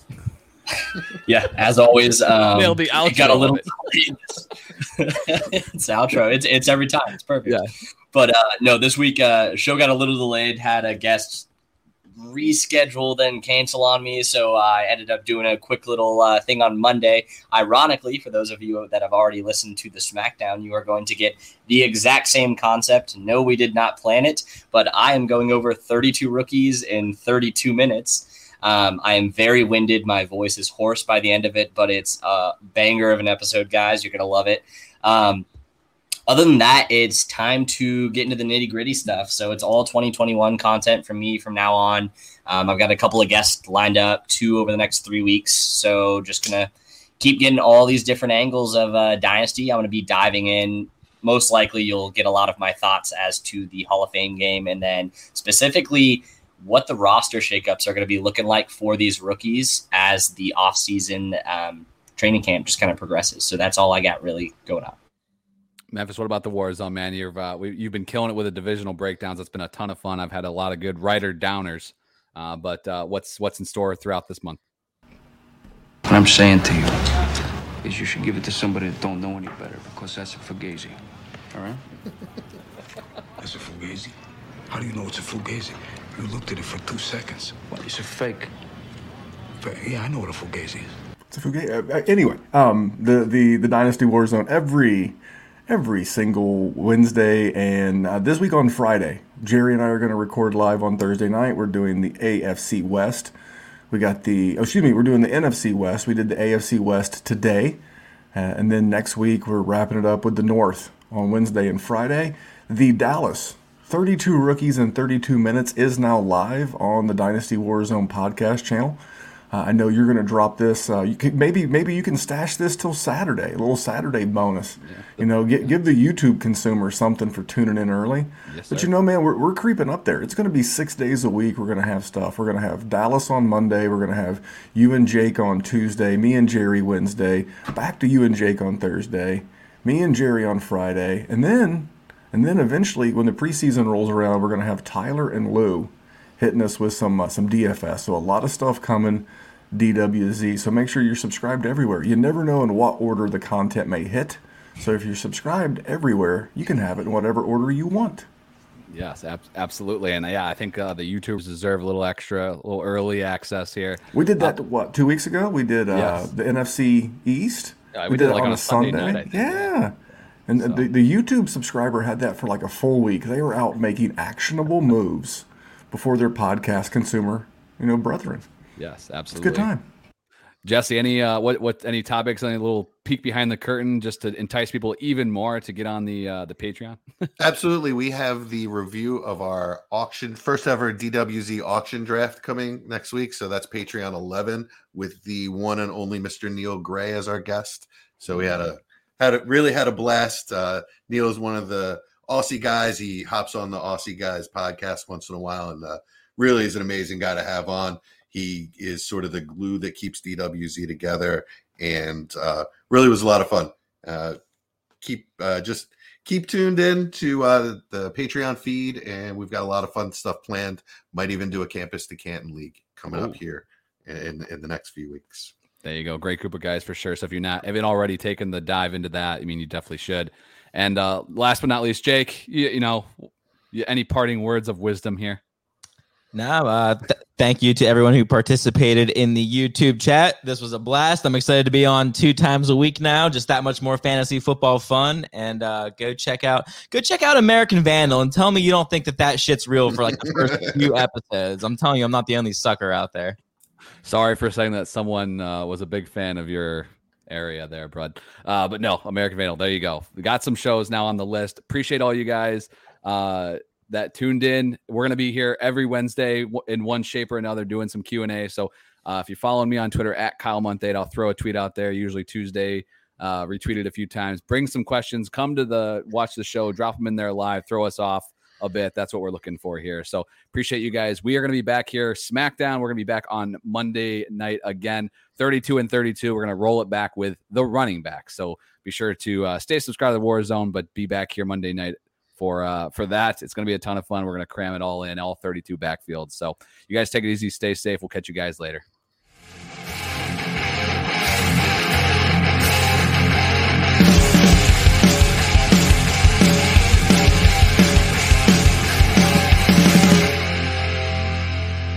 yeah, as always, um, nailed the outro. Got a little. it's outro. It's it's every time. It's perfect. Yeah. But uh, no, this week uh, show got a little delayed. Had a guest reschedule and cancel on me. So I ended up doing a quick little uh, thing on Monday. Ironically, for those of you that have already listened to the SmackDown, you are going to get the exact same concept. No, we did not plan it, but I am going over 32 rookies in 32 minutes. Um, I am very winded. My voice is hoarse by the end of it, but it's a banger of an episode, guys. You're going to love it. Um, other than that, it's time to get into the nitty gritty stuff. So it's all 2021 content from me from now on. Um, I've got a couple of guests lined up, two over the next three weeks. So just gonna keep getting all these different angles of uh, Dynasty. I'm gonna be diving in. Most likely, you'll get a lot of my thoughts as to the Hall of Fame game, and then specifically what the roster shakeups are going to be looking like for these rookies as the offseason um, training camp just kind of progresses. So that's all I got really going on. Memphis, what about the war zone, man? You've uh, we, you've been killing it with the divisional breakdowns. It's been a ton of fun. I've had a lot of good writer downers. Uh, but uh, what's what's in store throughout this month? What I'm saying to you is you should give it to somebody that don't know any better because that's a fugazi. All right? That's a fugazi. How do you know it's a fugazi? You looked at it for two seconds. Well, it's a fake. Yeah, I know what a fugazi is. It's a fugazi. Uh, anyway, um, the the the Dynasty Warzone every every single Wednesday. And uh, this week on Friday, Jerry and I are going to record live on Thursday night. We're doing the AFC West. We got the, oh, excuse me, we're doing the NFC West. We did the AFC West today. Uh, and then next week, we're wrapping it up with the North on Wednesday and Friday. The Dallas 32 Rookies in 32 Minutes is now live on the Dynasty Warzone podcast channel. Uh, I know you're going to drop this. Uh, you can, maybe maybe you can stash this till Saturday, a little Saturday bonus. Yeah. You know, get, give the YouTube consumer something for tuning in early. Yes, but you know, man, we're, we're creeping up there. It's going to be six days a week. We're going to have stuff. We're going to have Dallas on Monday. We're going to have you and Jake on Tuesday. Me and Jerry Wednesday. Back to you and Jake on Thursday. Me and Jerry on Friday, and then and then eventually, when the preseason rolls around, we're going to have Tyler and Lou hitting us with some uh, some DFS. So a lot of stuff coming DWZ. So make sure you're subscribed everywhere. You never know in what order the content may hit. So if you're subscribed everywhere, you can have it in whatever order you want. Yes, ab- absolutely, and yeah, I think uh, the YouTubers deserve a little extra, a little early access here. We did that uh, what two weeks ago. We did uh, yes. the NFC East. we, we, did, did it like on, a Sunday. Sunday. Night, yeah. And so. the, the YouTube subscriber had that for like a full week. They were out making actionable moves before their podcast consumer, you know, brethren. Yes, absolutely. It's a good time. Jesse, any uh, what what any topics? Any little peek behind the curtain just to entice people even more to get on the uh, the Patreon? Absolutely, we have the review of our auction first ever DWZ auction draft coming next week. So that's Patreon 11 with the one and only Mr. Neil Gray as our guest. So we had a had a, really had a blast. Uh, Neil is one of the Aussie guys. He hops on the Aussie guys podcast once in a while, and uh, really is an amazing guy to have on. He is sort of the glue that keeps DWZ together, and uh, really was a lot of fun. Uh, keep uh, just keep tuned in to uh, the Patreon feed, and we've got a lot of fun stuff planned. Might even do a Campus to Canton League coming up here in in the next few weeks. There you go. Great group of guys for sure. So if you're not haven't already taken the dive into that, I mean, you definitely should. And uh, last but not least, Jake, you, you know, any parting words of wisdom here? No, uh, th- thank you to everyone who participated in the YouTube chat. This was a blast. I'm excited to be on two times a week now. Just that much more fantasy football fun. And uh, go check out go check out American Vandal and tell me you don't think that that shit's real for like the first few episodes. I'm telling you, I'm not the only sucker out there. Sorry for saying that someone uh, was a big fan of your area there, bud. Uh, but no, American Vandal. There you go. We got some shows now on the list. Appreciate all you guys. Uh, that tuned in. We're to be here every Wednesday in one shape or another doing some Q&A. So uh, if you're following me on Twitter at Kyle Month Eight, I'll throw a tweet out there, usually Tuesday, uh, retweeted a few times. Bring some questions. Come to the watch the show. Drop them in there live. Throw us off a bit. That's what we're looking for here. So appreciate you guys. We are going to be back here. SmackDown. We're going to be back on Monday night again. 32 and 32. We're going to roll it back with the running back. So be sure to uh, stay subscribed to the War Zone, but be back here Monday night for uh for that. It's going to be a ton of fun. We're going to cram it all in, all 32 backfields. So you guys take it easy, stay safe. We'll catch you guys later.